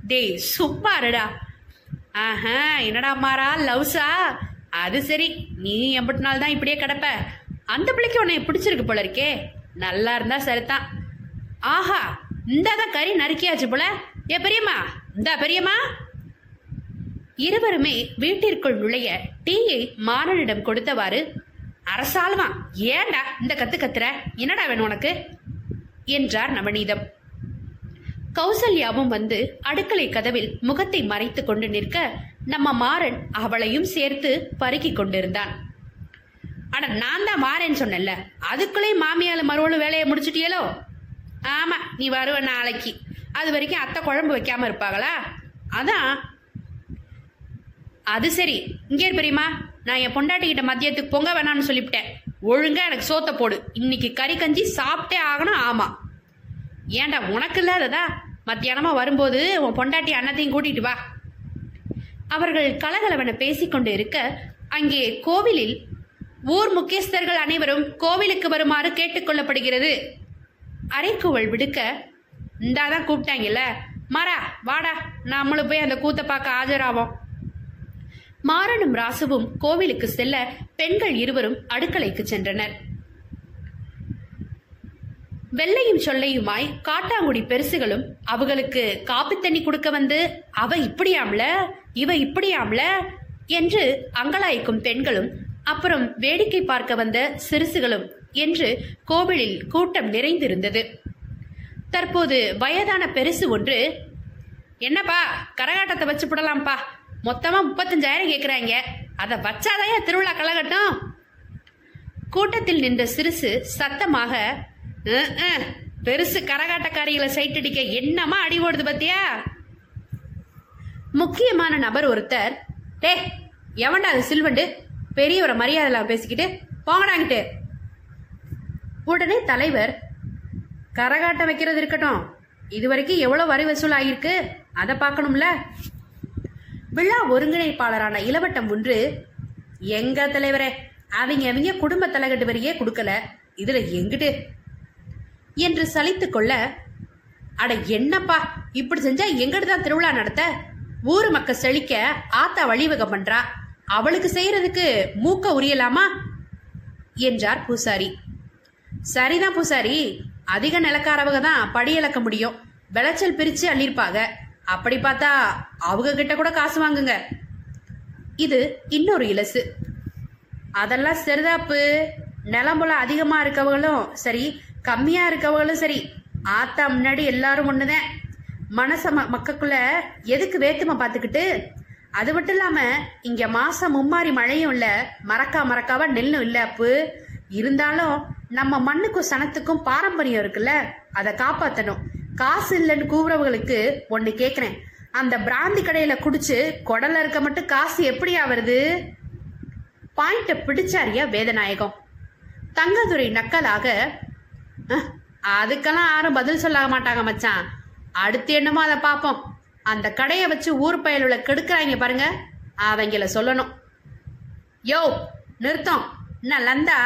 டேய் சும்மா இருடா. ஆஹா என்னடா மாறா லவ்ஸா? அது சரி நீ எண்பத்தி நாள் தான் இப்படியே கிடப்ப. அந்த பிள்ளைக்கு உன்னை பிடிச்சிருக்கு போல இருக்கே. நல்லா இருந்தா சரிதான். ஆஹா இந்தாதான் கறி நறுக்கியாச்சு போல. ஏ பெரியம்மா இந்தா பெரியம்மா. இருவருமே வீட்டிற்குள் நுழைய டீயை மாறனிடம் கொடுத்தவாறு அரசாலுமா ஏன்டா இந்த கத்து கத்துற? என்னடா வேணும் உனக்கு? என்றார் நவநீதம். கௌசல்யாவும் வந்து அடுக்களை கதவில் முகத்தை மறைத்து கொண்டு நிற்க நம்ம மாறன் அவளையும் சேர்த்து பருக்கிக் கொண்டிருந்தான். அட நான் தான் மாறேன்னு சொன்னேன்ல. அதுக்குள்ளே மாமியால மறுவளும் வேலையை முடிச்சிட்டியலோ? ஆமா நீ வருவ நாளைக்கு. அது வரைக்கும் அத்தை குழம்பு வைக்காம இருப்பாங்களா? அதான். அது சரி. இங்கே பெரியமா நான் என் பொண்டாட்டிக்கிட்ட மதியத்துக்கு பொங்க வேணாம்னு சொல்லிவிட்டேன். ஒழுங்கா எனக்கு சோத்த போடு. இன்னைக்கு கறி கஞ்சி சாப்பிட்டே ஆகணும் ஆமா. ஏன்டா உனக்கு இல்லாததா? மத்தியானமா வரும்போது உன் பொண்டாட்டி அன்னத்தையும் கூட்டிட்டு வா. அவர்கள் கலகலவென பேசிக்கொண்டு இருக்க அங்கே கோவிலில் ஊர் முக்கியஸ்தர்கள் அனைவரும் கோவிலுக்கு வருமாறு கேட்டுக்கொள்ளப்படுகிறது அரைக்குவள் விடுக்க இந்தாதான் கூப்பிட்டாங்கல்ல. மாறா வாடா. நம்மளும் போய் அந்த கூத்தை பார்க்க ஆஜராவோம். மாறனும் ராசுவும் கோவிலுக்கு செல்ல பெண்கள் இருவரும் அடுக்கலைக்கு சென்றனர். வெள்ளையும் சொல்லையுமாய் காட்டாங்குடி பெருசுகளும் அவங்களுக்கு காப்பி தண்ணி கொடுக்க வந்து அவ இப்படியாம்ல? இவ இப்படியாம்ல? என்று அங்கலாய்க்கும் பெண்களும் அப்புறம் வேடிக்கை பார்க்க வந்த சிறுசுகளும் என்று கோவிலில் கூட்டம் நிறைந்திருந்தது. தற்போது வயதான பெருசு ஒன்று என்னப்பா கரகாட்டத்தை வச்சு விடலாம்ப்பா மொத்தமா முப்பத்தஞ்சாயிரம் கேட்குறாங்க அதை வச்சாதான் திருவிழா கலகட்டும். கூட்டத்தில் நின்ற சிறுசு சத்தமாக பெருசு கரகாட்டக்காரிகளை சைட்டடிக்க என்னமா அடி ஓடுது பத்தியா? முக்கியமான நபர் ஒருத்தர் டே எவன்டா அது சில்வண்டு? பெரியவரை மரியாதையில் பேசிக்கிட்டு போங்கடாங்கிட்டு உடனே தலைவர் கரகாட்டம் வைக்கிறது இருக்கட்டும். இது வரைக்கும் எவ்வளோ வரி வசூல் ஆகியிருக்கு அதை பார்க்கணும்ல. விழா ஒருங்கிணைப்பாளரான இளவட்டம் ஒன்று எங்க தலைவரே அவங்க அவங்க குடும்ப தலைகட்டு வரையே கொடுக்கல. இதுல எங்கிட்டு? என்று சலித்து கொள்ள அட என்னப்பா இப்படி செஞ்சா எங்கிட்டு தான் திருவிழா நடத்த? ஊர் மக்க செழிக்க ஆத்தா வழிவகம் பண்றா. அவளுக்கு செய்யறதுக்கு மூக்க உரியலாமா? என்றார் பூசாரி. சரிதான் பூசாரி அதிக நிலக்காரவங்க தான் படி இழக்க முடியும். விளைச்சல் பிரிச்சு அள்ளிருப்பாங்க அப்படி பார்த்தா அவங்க கிட்ட கூட காசு வாங்குங்க. இது இன்னொரு இலசு. அதெல்லாம் சரிதாப்பு நிலம்புல அதிகமா இருக்கவங்களும் சரி கம்மியா இருக்கவங்களும் சரி ஆத்தா முன்னாடி எல்லாரும் ஒண்ணுதான். மனச ம- மக்களுக்குள்ள எதுக்கு வேத்துமை பார்த்துக்கிட்டு அது மட்டும் இல்லாம இங்க மாசம் மும்மாரி மழையும் இல்ல மறக்கா மறக்காவா நெல்லும் இல்ல அப்பு. இருந்தாலும் நம்ம மண்ணுக்கும் சனத்துக்கும் பாரம்பரியம் இருக்குல்ல அதை காப்பாத்தணும். காசு இல்லைன்னு கூவுறவங்களுக்கு ஒன்னு கேக்குறேன். அந்த பிராந்தி கடையில குடிச்சு குடல்ல இருக்க மட்டும் காசு எப்படியா வருது? பாயிண்ட பிடிச்சாரியா வேதநாயகம். தங்கதுரை நக்கலாக அதுக்கெல்லாம் யாரும் பதில் சொல்ல மாட்டாங்க மச்சான். அடுத்து என்னமோ அதை பார்ப்போம். அந்த கடையை வச்சு ஊர் பயலுள்ள கெடுக்கிறாங்க பாருங்க. அவங்கள சொல்லணும். யோ நிறுத்தம். என்ன லந்தா?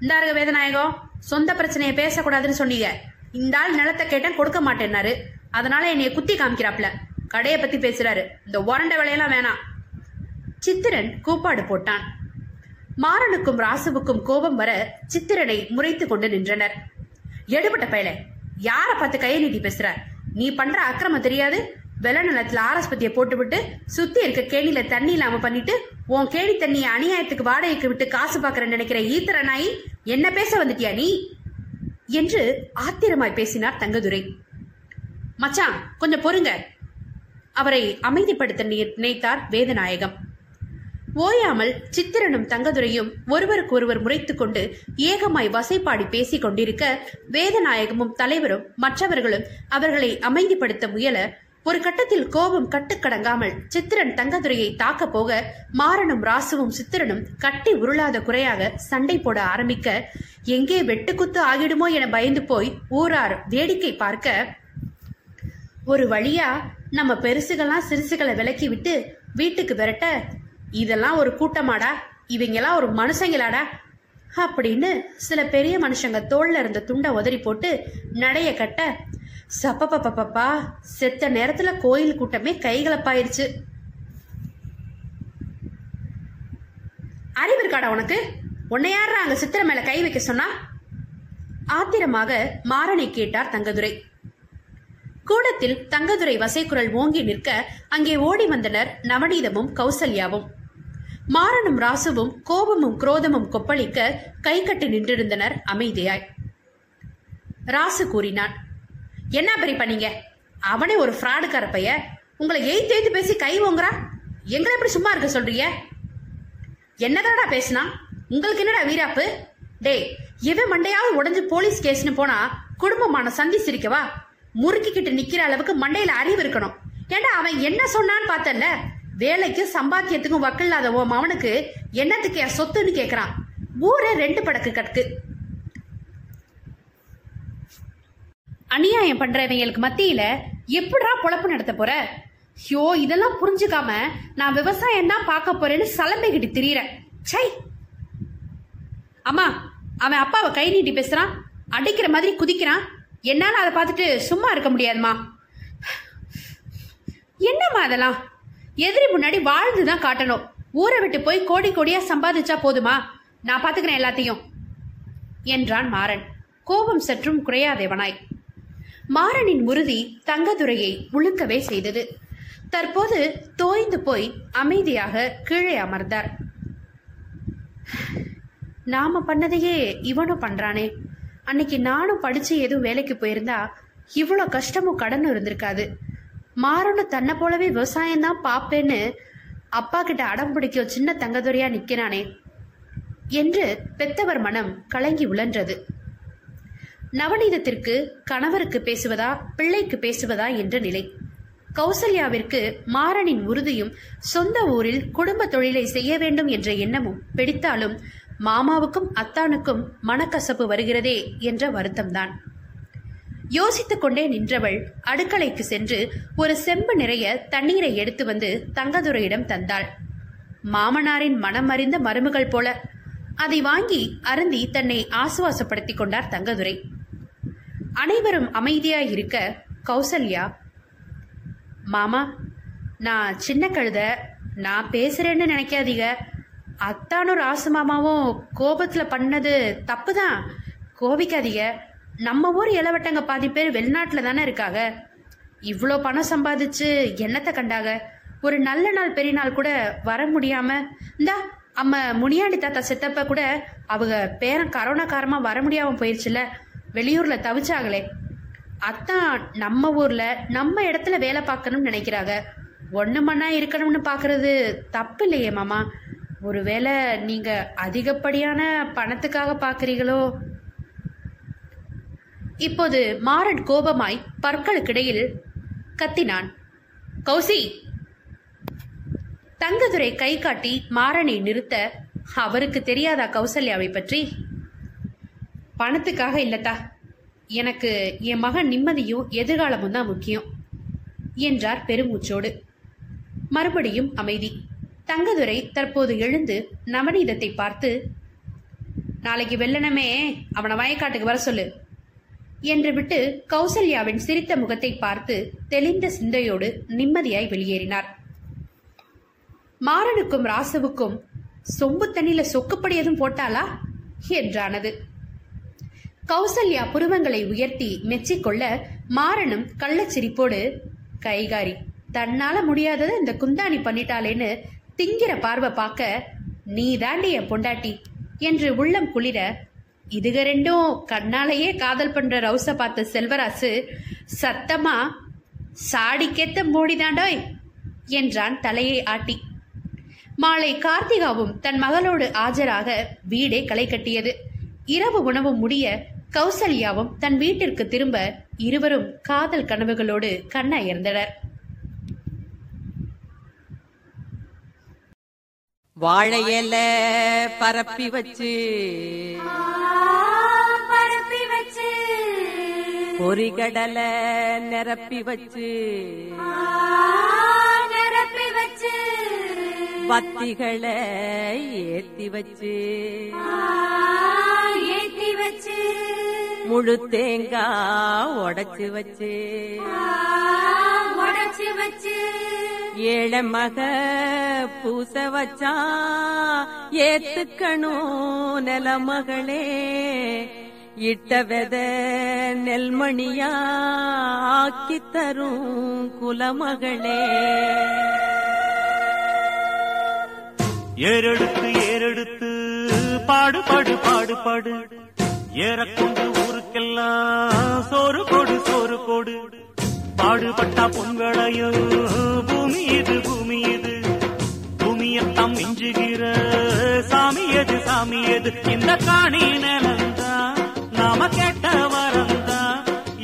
இந்தாருங்க வேதநாயகம். சொந்த பிரச்சனையை பேசக்கூடாதுன்னு சொன்னீங்க. இந்த ஆள் நிலத்தை கேட்டேன் கொடுக்க மாட்டேன்னாரு. அதனால என்னைய குத்தி காமிக்கிறாப்ல. கடையை பத்தி பேசுறாரு. இந்த உரண்ட வேலையெல்லாம் வேணாம். சித்திரன் கூப்பாடு போட்டான். மாறனுக்கும் ராசுவுக்கும் கோபம் வர சித்திரனை முறைத்து கொண்டு நின்றனர். எடுபட்ட பயல யார பார்த்து கையை நீட்டி பேசுற? நீ பண்ற அக்கிரமம் தெரியாது. வெள்ள நிலத்துல ஆரஸ்பத்திய போட்டுவிட்டு சுத்தி இருக்க கேணில தண்ணி இல்லாம பண்ணிட்டு உன் கேணி தண்ணியை அநியாயத்துக்கு வாடகைக்கு விட்டு காசு பாக்குறேன்னு நினைக்கிற ஈத்திர நாய் என்ன பேச வந்துட்டியா நீ? என்று ஆத்திரமாய் பேசினார் தங்கதுரை. மச்சான் கொஞ்சம் பொறுங்க. அவரை அமைதிப்படுத்த நினைத்தார் வேதநாயகம். ஓயாமல் சித்திரனும் தங்கதுரையும் ஒருவருக்கொருவர் முறைத்துக் கொண்டு ஏகமாய் வசைப்பாடி பேசிக் கொண்டிருக்க வேதநாயகமும் தலைவரும் மற்றவர்களும் அவர்களை அமைதிப்படுத்த முயல ஒரு கட்டத்தில் கோபம் கட்டுக்கடங்காமல் சித்திரன் தங்கதுரையை தாக்க போக மாறனும் ராசுவும் சித்திரனும் கட்டி உருளாத குறையாக சண்டை போட ஆரம்பிக்க எங்கே வெட்டுக்குத்து ஆகிடுமோ என பயந்து போய் ஊரார் வேடிக்கை பார்க்க ஒரு வழியா நம்ம பெருசுகள்லாம் சிறுசுகளை விலக்கி விட்டு வீட்டுக்கு விரட்ட இதெல்லாம் ஒரு கூட்டமாடா இவங்கெல்லாம் ஒரு மனுஷங்களாடா அப்படின்னு சில பெரிய மனுஷங்க தோல்ல இருந்த துண்டை உதறி போட்டு நடைய கட்ட சப்பப்பப்பப்பா செத்த நேரத்துல கோயில் கூட்டமே கைகலப்பாயிருச்சு. அறிவு இருக்காடா உனக்கு? உன்னை யாரா அங்க சித்திர மேல கை வைக்க சொன்னா? ஆத்திரமாக மாறனை கேட்டார் தங்கதுரை. கூடத்தில் தங்கதுரை வசைக்குரல் ஓங்கி நிற்க அங்கே ஓடி வந்தனர் நவநீதமும் கௌசல்யாவும். மாறனும் ராசுவும் கோபமும் குரோதமும் கொப்பளிக்க கை கட்டி நின்றிருந்தனர் அமைதியாய். ராசு கூறினான் என்ன பெரிய பண்ணீங்க? அவனே ஒரு ஃப்ராடுக்கார பைய உங்களை எய்த்து எய்த்து பேசி கை ஓங்குறா? எங்களை எப்படி சும்மா இருக்க சொல்றீங்க? என்னதாடா பேசினா? உங்களுக்கு என்னடா வீராப்பு? டேய் இவன் மண்டையாவது உடஞ்சு போலீஸ் கேஸ்னு போனா குடும்பமான சந்தி சிரிக்கவா? முறுக்கிக்கிட்டு நிக்கிற அளவுக்கு மண்டையில அறிவு இருக்கணும். ஏண்டா அவன் என்ன சொன்னான்னு பார்த்தல வேலைக்கும் சம்பாத்தியத்துக்கும் வக்கில்லாத ஓ அவனுக்கு என்னத்துக்கு என் சொத்துன்னு கேக்குறான். ஊரே ரெண்டு படக்கு கட்கு அநியாயம் பண்றவங்களுக்கு மத்தியில எப்படா பொழப்பு நடத்த போற? ஐயோ இதெல்லாம் புரிஞ்சுக்காம நான் விவசாயம் தான் பார்க்க போறேன்னு சலம்பைகிட்டு திரியறேன் சை அம்மா அவன் அப்பாவை கை நீட்டி பேசுறான் அடிக்கிற மாதிரி குதிக்கிறான். என்னால அதை பார்த்துட்டு சும்மா இருக்க முடியாதுமா என்னம்மா அதெல்லாம்? எதிரி முன்னாடி வாழ்ந்து தான் காட்டணும். ஊரை விட்டு போய் கோடி கோடியா சம்பாதிச்சா போதுமா? நான் பாத்துக்கிறேன் எல்லாத்தையும். என்றான் மாறன். கோபம் சற்றும் குறையாதேவனாய் மாறனின் உறுதி தங்கதுரையை உழுக்கவே செய்தது. தற்போது தோய்ந்து போய் அமைதியாக கீழே அமர்ந்தார். நாம பண்ணதையே இவனும் பண்றானே. அன்னைக்கு நானும் படிச்சு எதுவும் வேலைக்கு போயிருந்தா இவ்வளோ கஷ்டமும் கடனும் இருந்திருக்காது. மாறனும் தன்னை போலவே விவசாயம் தான் பார்ப்பேன்னு அப்பா கிட்ட அடம் பிடிக்க சின்ன தங்கதுரையா நிக்கிறானே என்று பெத்தவர் மனம் கலங்கி உழன்றது. நவநீதத்திற்கு கணவருக்கு பேசுவதா பிள்ளைக்கு பேசுவதா என்ற நிலை. கௌசல்யாவிற்கு மாறனின் உறுதியும் சொந்த ஊரில் குடும்ப தொழிலை செய்ய வேண்டும் என்ற எண்ணமும் பிடித்தாலும் மாமாவுக்கும் அத்தானுக்கும் மனக்கசப்பு வருகிறதே என்ற வருத்தம்தான். யோசித்துக் கொண்டே நின்றவள் அடுக்கலைக்கு சென்று ஒரு செம்பு நிறைய தண்ணீரை எடுத்து வந்து தங்கதுரையிடம் தந்தாள். மாமனாரின் மனம் அறிந்த மருமகள் போல அதை வாங்கி அருந்தி தன்னை ஆசுவாசப்படுத்திக் கொண்டார் தங்கதுரை. அனைவரும் அமைதியாக இருக்க கௌசல்யா மாமா நான் சின்ன கழுத. நான் பேசுறேன்னு நினைக்காதீங்க. அத்தானும் ராசு மாமாவும் கோபத்துல பண்ணது தப்பு தான் கோபிக்காதீங்க. நம்ம ஊர் இளவட்டங்க பாதி பேர் வெளிநாட்டில் தானே இருக்காங்க. இவ்வளோ பணம் சம்பாதிச்சு என்னத்தை கண்டாங்க? ஒரு நல்ல நாள் பெரிய நாள் கூட வர முடியாம இந்தா அம்ம முனியாண்டி தாத்தா செத்தப்ப கூட அவங்க பேரன் கரோனா காரமா வர முடியாம போயிருச்சுல வெளியூர்ல தவிச்சாங்களே. அத்தான் நம்ம ஊர்ல நம்ம இடத்துல வேலை பார்க்கணும்னு நினைக்கிறாங்க. ஒன்று மண்ணா இருக்கணும்னு பார்க்குறது தப்பு இல்லையே மாமா. ஒருவேளை நீங்க அதிகப்படியான பணத்துக்காக பார்க்குறீங்களோ இப்போது மாறன் கோபமாய் பற்களுக்கிடையில் கத்தினான். கௌசி! தங்கதுரை கை காட்டி மாறனை நிறுத்த அவருக்கு தெரியாதா கௌசல்யாவை பற்றி? பணத்துக்காக இல்லத்தா. எனக்கு என் மகன் நிம்மதியும் எதிர்காலமும் தான் முக்கியம் என்றார் பெருமூச்சோடு. மறுபடியும் அமைதி. தங்கதுரை தற்போது எழுந்து நவநீதத்தை பார்த்து நாளைக்கு வெள்ளனமே அவனை வயக்காட்டுக்கு வர சொல்லு என்று விட்டு கௌசல்யாவின் சிரித்த முகத்தை பார்த்து தெளிந்த சிந்தையோடு நிம்மதியாய் வெளியேறினார். மாறனுக்கும் ராசுவுக்கும் சொம்பு தண்ணில சொக்குப்படி எதுவும் போட்டாளா? என்றானது. கௌசல்யா புருவங்களை உயர்த்தி மெச்சிக்கொள்ள மாறனும் கள்ளச்சிரிப்போடு கைகாரி தன்னால முடியாததை இந்த குந்தாணி பண்ணிட்டாளேன்னு திங்கிற பார்வை பார்க்க நீ தாண்டி என் பொண்டாட்டி என்று உள்ளம் குளிர இதுக ரெண்டும் கண்ணாலேயே காதல் பண்ற ரவுச பார்த்த செல்வராசு சத்தமா சாடிக்கேத்த மூடிதாண்டோய் என்றான் தலையை ஆட்டி. மாலை கார்த்திகாவும் தன் மகளோடு ஆஜராக வீடே களை கட்டியது. இரவு உணவு முடிய கௌசல்யாவும் தன் வீட்டிற்கு திரும்ப இருவரும் காதல் கனவுகளோடு கண்ணயர்ந்தனர். வாழை இல பரப்பி வச்சு பரப்பி வச்சு பொறிகடலை நிரப்பி வச்சு நிரப்பி வச்சு. பத்திகளை ஏத்தி வச்சு ஏத்தி வச்சு முழு தேங்காய் உடைச்சு வச்சு உடைச்சு வச்சு ஏழை மக பூச வச்சா ஏத்துக்கணும் நில மகளே இட்ட வெத நெல்மணியா ஆக்கி தரும் குலமகளே. ஏறெடுத்து ஏறெடுத்து பாடுபாடு பாடுபாடு ஏறக்கொண்டு ஊருக்கெல்லாம் சோறு கொடு சோறு கொடு பாடுபட்டா பொங்கலையோ பூமி இது பூமி இது. பூமியத்தாம் மிஞ்சுகிற சாமி எது சாமி எது? இந்த காணி நிலந்தா நாம கேட்ட வரந்தா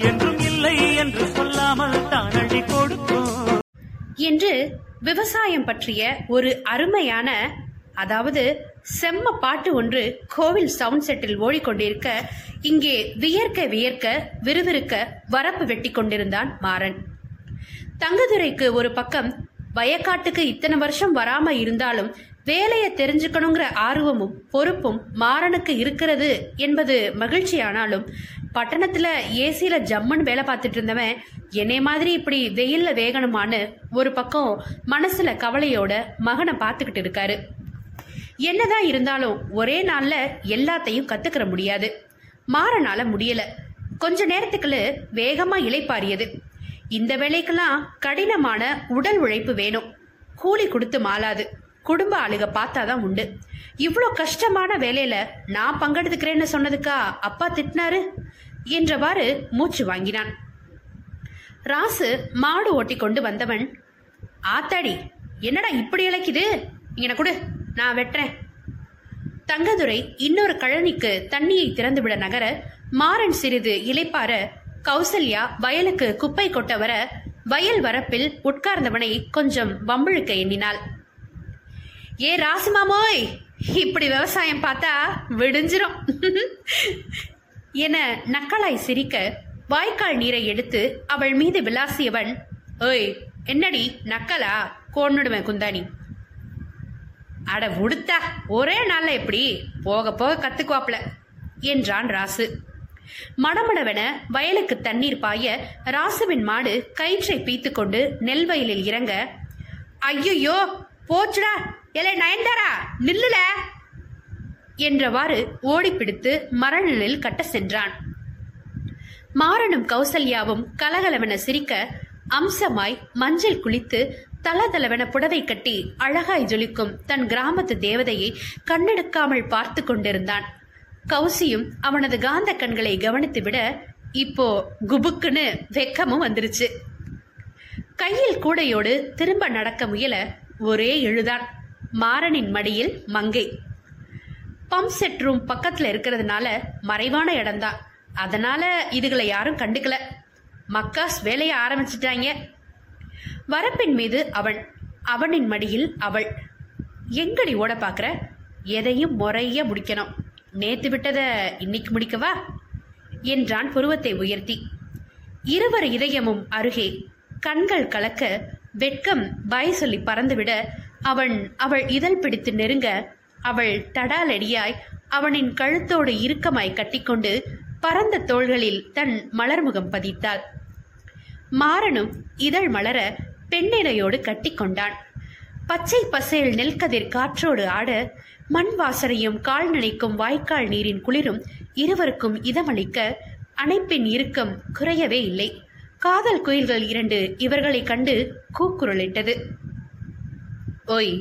என்றும் இல்லை என்று சொல்லாமல் தான் அள்ளி கொடுக்கும் என்று விவசாயம் பற்றிய ஒரு அருமையான அதாவது செம்ம பாட்டு ஒன்று கோவில் சவுண்ட் செட்டில் ஓடிக்கொண்டிருக்க இங்கே வியர்க்க வியர்க்க விறுவிறுக்க வரப்பு வெட்டி கொண்டிருந்தான் மாறன். தங்கதுரைக்கு ஒரு பக்கம் வயக்காட்டுக்கு இத்தனை வருஷம் வராம இருந்தாலும் வேலையை தெரிஞ்சுக்கணுங்கிற ஆர்வமும் பொறுப்பும் மாறனுக்கு இருக்கிறது என்பது மகிழ்ச்சியானாலும் பட்டணத்துல ஏசியில ஜம்மன் வேலை பார்த்துட்டு இருந்தவன் என்னை மாதிரி இப்படி வெயில்ல வேகணுமான்னு ஒரு பக்கம் மனசுல கவலையோட மகனை பார்த்துக்கிட்டு இருக்காரு. என்னதான் இருந்தாலும் ஒரே நாள்ல எல்லாத்தையும் கத்துக்கிற முடியாது. மாறனால முடியல. கொஞ்ச நேரத்துக்குள்ள வேகமா இலைப்பாரியது இந்த வேலைக்கெல்லாம் கடினமான உடல் உழைப்பு வேணும். கூலி கொடுத்து மாலாது குடும்ப ஆளுக பார்த்தாதான் உண்டு. இவ்வளோ கஷ்டமான வேலையில நான் பங்கெடுத்துக்கிறேன்னு சொன்னதுக்கா அப்பா திட்டினாரு? என்றவாறு மூச்சு வாங்கினான். ராசு மாடு ஓட்டி கொண்டு வந்தவன் ஆத்தாடி என்னடா இப்படி இழைக்குது இங்கன கொடு. நான் வெட்டுறேன். தங்கதுரை இன்னொரு கழனிக்கு தண்ணியை திறந்துவிட நகர மாறன் சிறிது இளைப்பார கௌசல்யா வயலுக்கு குப்பை கொட்ட வர வயல் வரப்பில் உட்கார்ந்தவனை கொஞ்சம் வம்பிழுக்க எண்ணினாள். ஏ ராசுமாமோய் இப்படி விவசாயம் பார்த்தா விடிஞ்சிரும். என நக்கலாய் சிரிக்க வாய்க்கால் நீரை எடுத்து அவள் மீது விளாசியவன் ஓய் என்னடி நக்கலா? கோன்னுடுவேன் குந்தானி அட உடுத்தா ஒரே நாள்ல எப்படி? போக போக கத்துக்குவாப்ல என்றான் ராசு. மடமடவென வயலுக்கு தண்ணீர் பாய ராசுவின் மாடு கயிற்றை பீத்து கொண்டு நெல் வயலில் இறங்க ஐயோ போச்சுடா எலே நயன்தாரா நில்லுல என்றவாறு ஓடிப்பிடித்து மரநிலில் கட்ட சென்றான். மாறனும் கௌசல்யாவும் கலகலவென சிரிக்க அம்சமாய் மஞ்சள் குளித்து தளதளவென புடவை கட்டி அழகாய் ஜொலிக்கும் தன் கிராமத்து தேவதையை கண்ணெடுக்காமல் பார்த்து கொண்டிருந்தான். கௌசியும் அவனது காந்த கண்களை கவனித்து விட இப்போ குபுக்குன்னு வெக்கமும் வந்துருச்சு. கையில் கூடையோடு திரும்ப நடக்க முயல ஒரே எழுதான். மாறனின் மடியில் மங்கை. பம்ப் செட் ரூம் பக்கத்துல இருக்கிறதுனால மறைவான இடம்தான். அதனால இதுகளை யாரும் கண்டுக்கல. மக்காஸ் வேலையை ஆரம்பிச்சிட்டாங்க. வரப்பின் மீது அவன் அவனின் மடியில் அவள். எங்கடி ஓட பார்க்குற? எதையும் முறைய முடிக்கணும். நேத்து விட்டத இன்னைக்கு முடிக்கவா? என்றான் புருவத்தை உயர்த்தி. இருவர் இதயமும் அருகே கண்கள் கலக்க வெட்கம் பய சொல்லி பறந்துவிட அவன் அவள் இதழ் பிடித்து நெருங்க அவள் தடாலடியாய் அவனின் கழுத்தோடு இறுக்கமாய் கட்டிக்கொண்டு பரந்த தோள்களில் தன் மலர்முகம் பதித்தாள். மாறனும் இதழ் மலர பெண்ணிலையோடு கட்டிக்கொண்டான். பச்சை பசேல் நெல்கதிர் காற்றோடு ஆட மண் வாசனையும் கால் நினைக்கும் வாய்க்கால் நீரின் குளிரும் இருவருக்கும் இதமளிக்க அணைப்பின் இறுக்கம் குறையவே இல்லை. காதல் குயில்கள் இரண்டு இவர்களை கண்டு கூக்குரலிட்டது. ஓய்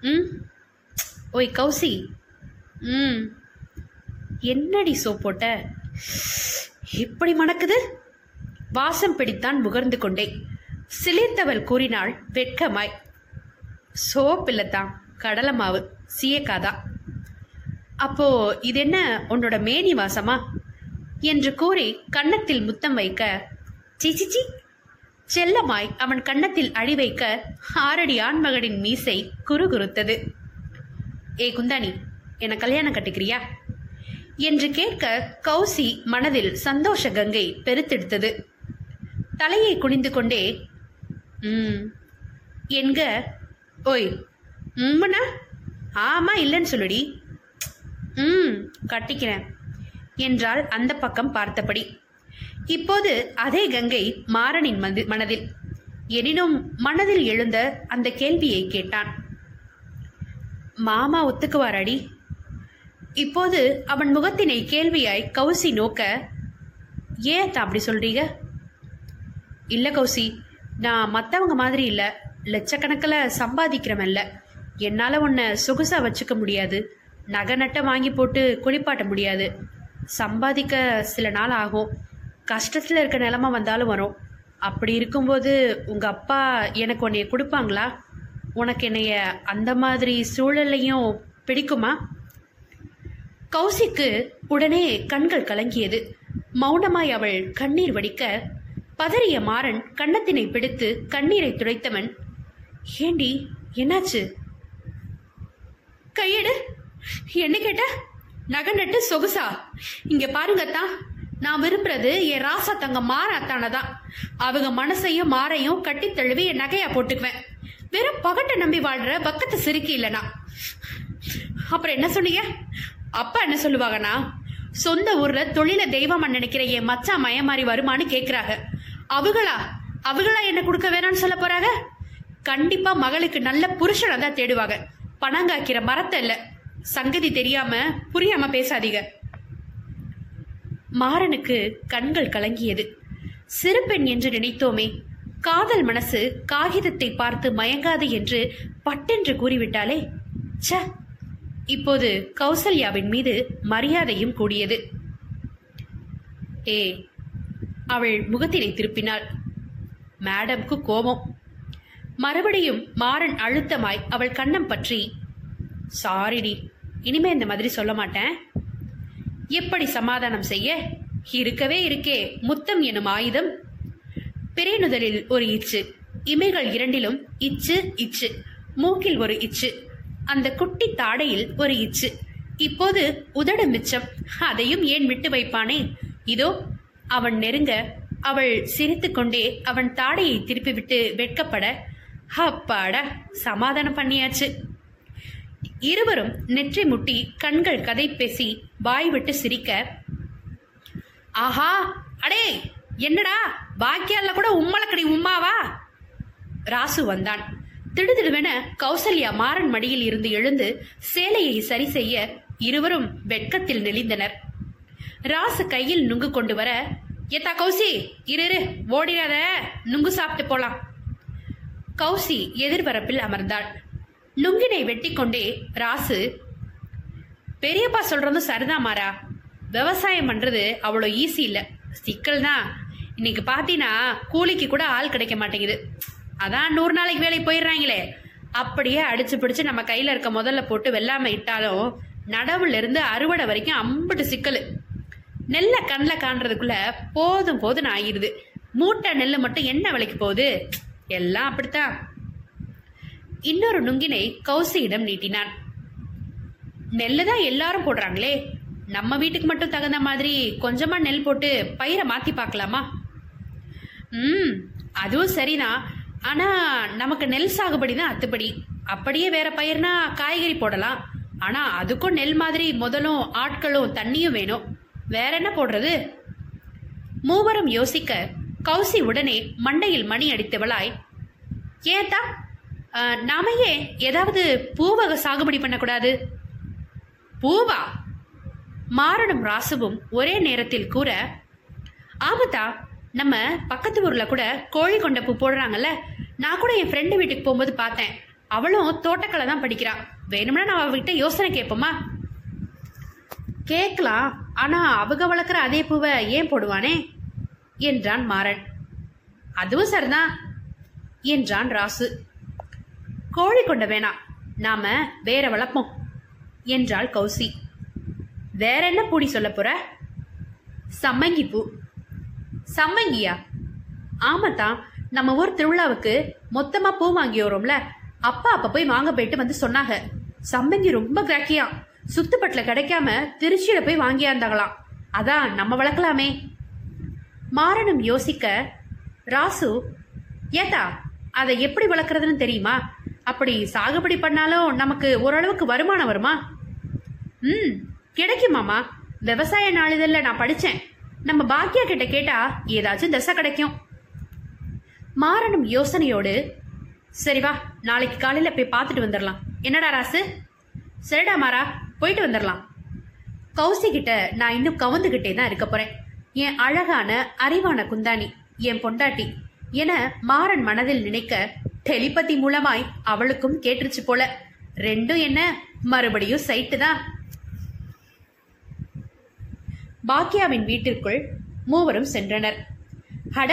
ம் ஓய் கௌசி ம் என்னடி சோ போட்ட? இப்படி மணக்குது? வாசம் பிடித்தான் முகர்ந்து கொண்டே சிலிர்த்தவள் கூறினாள் வெட்கமாய். சோப் இல்லத்தான் கடலை மாவு சீயக்காதான் அப்போ இது என்ன உன்னோட மேனி வாசமா? என்று கூறி கன்னத்தில் முத்தம் வைக்க சிச்சிச்சி செல்லமாய் அவன் கன்னத்தில் அடி வைக்க ஆறடி ஆண்மகனின் மீசை குறுகுறுத்தது. ஏ குந்தாணி என கல்யாணம் கட்டிக்கிறியா? என்று கேட்க கௌசி மனதில் சந்தோஷ கங்கை பெருத்தெடுத்தது. தலையை குனிந்து கொண்டே ம். என்க ஓய் உம்மண்ணா ஆமா இல்லைன்னு சொல்லுடி. ம் கட்டிக்கிறேன். என்றாள் அந்த பக்கம் பார்த்தபடி. இப்போது அதே கங்கை மாறனின் மனதில். எனினும் மனதில் எழுந்த அந்த கேள்வியை கேட்டான். மாமா ஒத்துக்குவாராடி? இப்போது அவன் முகத்தினை கேள்வியாய் கௌசி நோக்க ஏன் அப்படி சொல்றீங்க? இல்ல கௌசி நான் மற்றவங்க மாதிரி இல்லை. லட்சக்கணக்கில் சம்பாதிக்கிறவன் இல்லை என்னால் உன்னை சொகுசாக வச்சுக்க முடியாது. நகை நட்டை வாங்கி போட்டு குளிப்பாட்ட முடியாது. சம்பாதிக்க சில நாள் ஆகும். கஷ்டத்தில் இருக்க நிலமை வந்தாலும் வரும். அப்படி இருக்கும்போது உங்கள் அப்பா எனக்கு உன்னைய கொடுப்பாங்களா? உனக்கு என்னைய அந்த மாதிரி சூழல்லையும் பிடிக்குமா? கௌசிக்கு உடனே கண்கள் கலங்கியது. மௌனமாய் அவள் கண்ணீர் வடிக்க பதறிய மாறன் கன்னத்தினை பிடித்து கண்ணீரை துடைத்தவன் ஏண்டி என்னாச்சு? கையெடு. என்ன கேட்ட? நகை நட்டு சொகுசா. இங்க பாருங்கத்தான் நான் விரும்புறது என் ராசா தங்க மாற அத்தானதான் அவங்க மனசையும் மாறையும் கட்டி தழுவி என் நகையா போட்டுக்குவேன். வெறும் பகட்டை நம்பி வாழ்ற பக்கத்து சிரிக்கி இல்லனா? அப்புறம் என்ன சொன்னீங்க? அப்பா என்ன சொல்லுவாங்கண்ணா சொந்த ஊர்ல தொழில தெய்வமா நினைக்கிற என் மச்சா மயமாறி வருமான்னு கேக்குறாங்க. அவங்களா? அவங்களா என்ன கொடுக்க வேணாம்னு சொல்ல போறாங்க? கண்டிப்பா மகளுக்கு நல்ல புருஷனை தான் தேடுவாங்க. பணங்காக்கிற மரத்தை இல்ல. சங்கதி தெரியாம புரியாம பேசாதீங்க. மாறனுக்கு கண்கள் கலங்கியது. சிறு பெண் என்று நினைத்தோமே. காதல் மனசு காகிதத்தை பார்த்து மயங்காது என்று பட்டென்று கூறிவிட்டாலே ச்ச! இப்போது கௌசல்யாவின் மீது மரியாதையும் கூடியது. ஏ அவள் முகத்தினை திருப்பினாள். மேடம்க்கு கோபம். மறுபடியும் மாறன் அழுத்தமாய் அவள் கண்ணம் பற்றி சாரிடி இனிமே இந்த மாதிரி சொல்ல மாட்டேன். எப்படி சமாதானம் செய்ய? இருக்கவே இருக்கே முத்தம் எனும் ஆயுதம். பிறைநுதலில் ஒரு இச்சு இமைகள் இரண்டிலும் இச்சு இச்சு மூக்கில் ஒரு இச்சு அந்த குட்டி தாடையில் ஒரு இச்சு இப்போது உதடு மிச்சம் அதையும் ஏன் விட்டு வைப்பானே? இதோ அவன் நெருங்க அவள் சிரித்துக்கொண்டே அவன் தாடையை திருப்பிவிட்டு வெட்கப்பட அப்பாடா சமாதானம் பண்ணியாச்சு. இருவரும் நெற்றி முட்டி கண்கள் கதை பேசி வாய் விட்டு சிரிக்க ஆஹா அடே என்னடா பாக்கியால கூட உம்மளக்கடி உம்மாவா? ராசு வந்தான். திடுதிடுவென கௌசல்யா மாறன் மடியில் இருந்து எழுந்து சேலையை சரி செய்ய இருவரும் வெட்கத்தில் நெளிந்தனர். ராசு கையில் நுங்கு கொண்டு வர ஏத்தா கௌசி இரு இரு, ஓடிடாத. நுங்கு சாப்பிட்டு போலாம். கௌசி எதிர்வரப்பில் அமர்ந்தாள். நுங்கினை வெட்டிக்கொண்டே ராசு பெரியப்பா சொல்றதும் சரிதான் மாறா. விவசாயம் பண்றது அவ்வளோ ஈஸி இல்ல. சிக்கல் தான் இன்னைக்கு பாத்தீங்கன்னா கூலிக்கு கூட ஆள் கிடைக்க மாட்டேங்குது. அதான் நூறு நாளைக்கு வேலைக்கு போயிடுறாங்களே. அப்படியே அடிச்சு பிடிச்சு நம்ம கையில இருக்க முதல்ல போட்டு வெள்ளாமை இட்டாலும் நடவுல இருந்து அறுவடை வரைக்கும் அம்பட்டு சிக்கல். நெல்லை கண்ணில் காண்றதுக்குள்ளே போதும் போதும் ஆகிடுது மூட்டை நெல் மட்டும் என்ன விலைக்கு போகுது? எல்லாம் அப்படித்தான். இன்னொரு நுங்கினை கௌசியிடம் நீட்டினான். நெல்லு தான் எல்லாரும் போடுறாங்களே. நம்ம வீட்டுக்கு மட்டும் தகுந்த மாதிரி கொஞ்சமா நெல் போட்டு பயிரை மாத்தி பார்க்கலாமா? ம் அதுவும் சரிதான். ஆனா நமக்கு நெல் சாகுபடி தான் அத்துப்படி. அப்படியே வேற பயிர்னா காய்கறி போடலாம். ஆனா அதுக்கும் நெல் மாதிரி முதலும் ஆட்களும் தண்ணியும் வேணும். வேற என்ன போடுறது? மூவரும் யோசிக்க கௌசி உடனே மண்டையில் மணி அடித்தவளாய் ஏத்தா அஹ், நாம ஏன் ஏதாவது பூவக சாகுபடி பண்ணக்கூடாது? பூவா? மாறனும் ராசுவும் ஒரே நேரத்தில் கூற ஆமத்தா நம்ம பக்கத்து ஊர்ல கூட கோழி கொண்ட பூ போடுறாங்கல்ல நான் கூட என் ஃப்ரெண்டு வீட்டுக்கு போகும்போது பார்த்தேன். அவளும் தோட்டக்கலை தான் படிக்கிறான் வேணும்னா நான் அவகிட்ட யோசனை கேட்போமா? கேட்கலாம். ஆனா அவங்க வளர்க்குற அதே பூவை ஏன் போடுவானே? என்றான் மாறன். அதுவும் சரிதான் என்றான் ராசு. கோழி கொண்ட வேணாம் நாம வேற வளர்ப்போம் என்றாள் கௌசி. வேற என்ன பூடி சொல்ல போற? சம்மங்கி பூ. சம்மங்கியா? ஆமாத்தான் நம்ம ஊர் திருவிழாவுக்கு மொத்தமா பூ வாங்கி வரோம்ல அப்பா அப்ப போய் வாங்க போயிட்டு வந்து சொன்னாங்க. சம்மங்கி ரொம்ப கிராக்கியாம் சுத்துப்பட்டுல கிடைக்காம திருச்சியில போய் வாங்கியாந்தாங்களாம் அதான் நம்ம வளர்க்கலாமே. மாறனும் யோசிக்க ராசு ஏத்தா அதை எப்படி வளர்க்கறதுன்னு தெரியுமா? அப்படி சாகுபடி பண்ணாலும் நமக்கு ஓரளவுக்கு வருமானம் வருமா? ம் கிடைக்குமாமா விவசாய நாளிதழில் நான் படித்தேன் நம்ம பாக்கியா கிட்ட கேட்டா ஏதாச்சும் தசை கிடைக்கும். மாறனும் யோசனையோடு சரி வா நாளைக்கு காலையில் போய் பார்த்துட்டு வந்துடலாம் என்னடா ராசு? சரிடா மாறா. போயிட்டு வந்துடலாம் கௌசிகிட்ட நான் இன்னும் கவுந்துகிட்டே தான் இருக்க போறேன். என் அழகான அறிவான குந்தாணி என் பொண்டாட்டி என மாறன் மனதில் நினைக்க டெலிபதி மூலமாய் அவளுக்கும் கேட்டுருச்சு போல. ரெண்டும் என்ன? மறுபடியும் சைட்டு தான். பாக்கியாவின் வீட்டிற்குள் மூவரும் சென்றனர். அட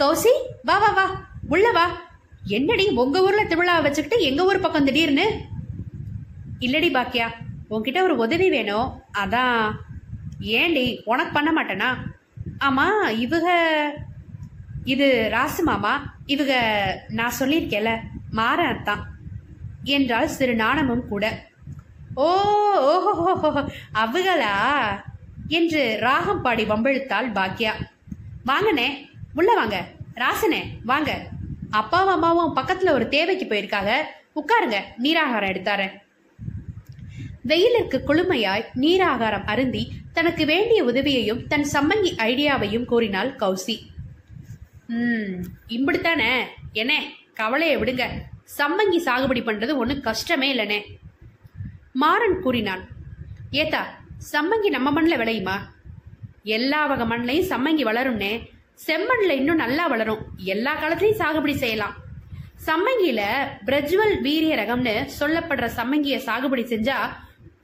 கௌசி வா வா வா உள்ள வா. என்னடி உங்க ஊர்ல திருவிழா வச்சுக்கிட்டு எங்க ஊர் பக்கம் திடீர்னு? இல்லடி பாக்கியா உன்கிட்ட ஒரு உதவி வேணும். அதான் ஏண்டி உனக்கு பண்ண மாட்டேனா? ஆமாம் இவக இது ராசு மாமா இவக நான் சொல்லியிருக்கேல மாறன் தான் என்றால் சிறு நாணமும் கூட. ஓ ஓஹோ அவங்களா என்று ராகம் பாடி வம்பிழுத்தாள் பாக்யா. வாங்கண்ணே உள்ள வாங்க. ராசனே வாங்க. அப்பாவும் அம்மாவும் பக்கத்துல ஒரு தேவைக்கு போயிருக்காங்க உட்காருங்க நீராகாரம் எடுத்தாரேன். வெயிலிற்கு குளுமையாய் நீராகாரம் அருந்தி தனக்கு வேண்டிய உதவியையும் தன் சம்மங்கி ஐடியாவையும் கூறினாள் கௌசி. ம் இப்படித்தானே என்ன கவலையை விடுங்க. சம்மங்கி சாகுபடி பண்றது ஒன்றும் கஷ்டமே இல்லைனே. மாறன் கூறினான் ஏத்தா சம்மங்கி நம்ம மண்ணில் விளையுமா? எல்லா வகை மண்ணையும் சம்மங்கி வளரும்னே. செம்மண்ணில் இன்னும் நல்லா வளரும். எல்லா காலத்துலயும் சாகுபடி செய்யலாம். சம்மங்கியில பிரஜ்வல் வீரிய ரகம்னு சொல்லப்படுற சம்மங்கியை சாகுபடி செஞ்சா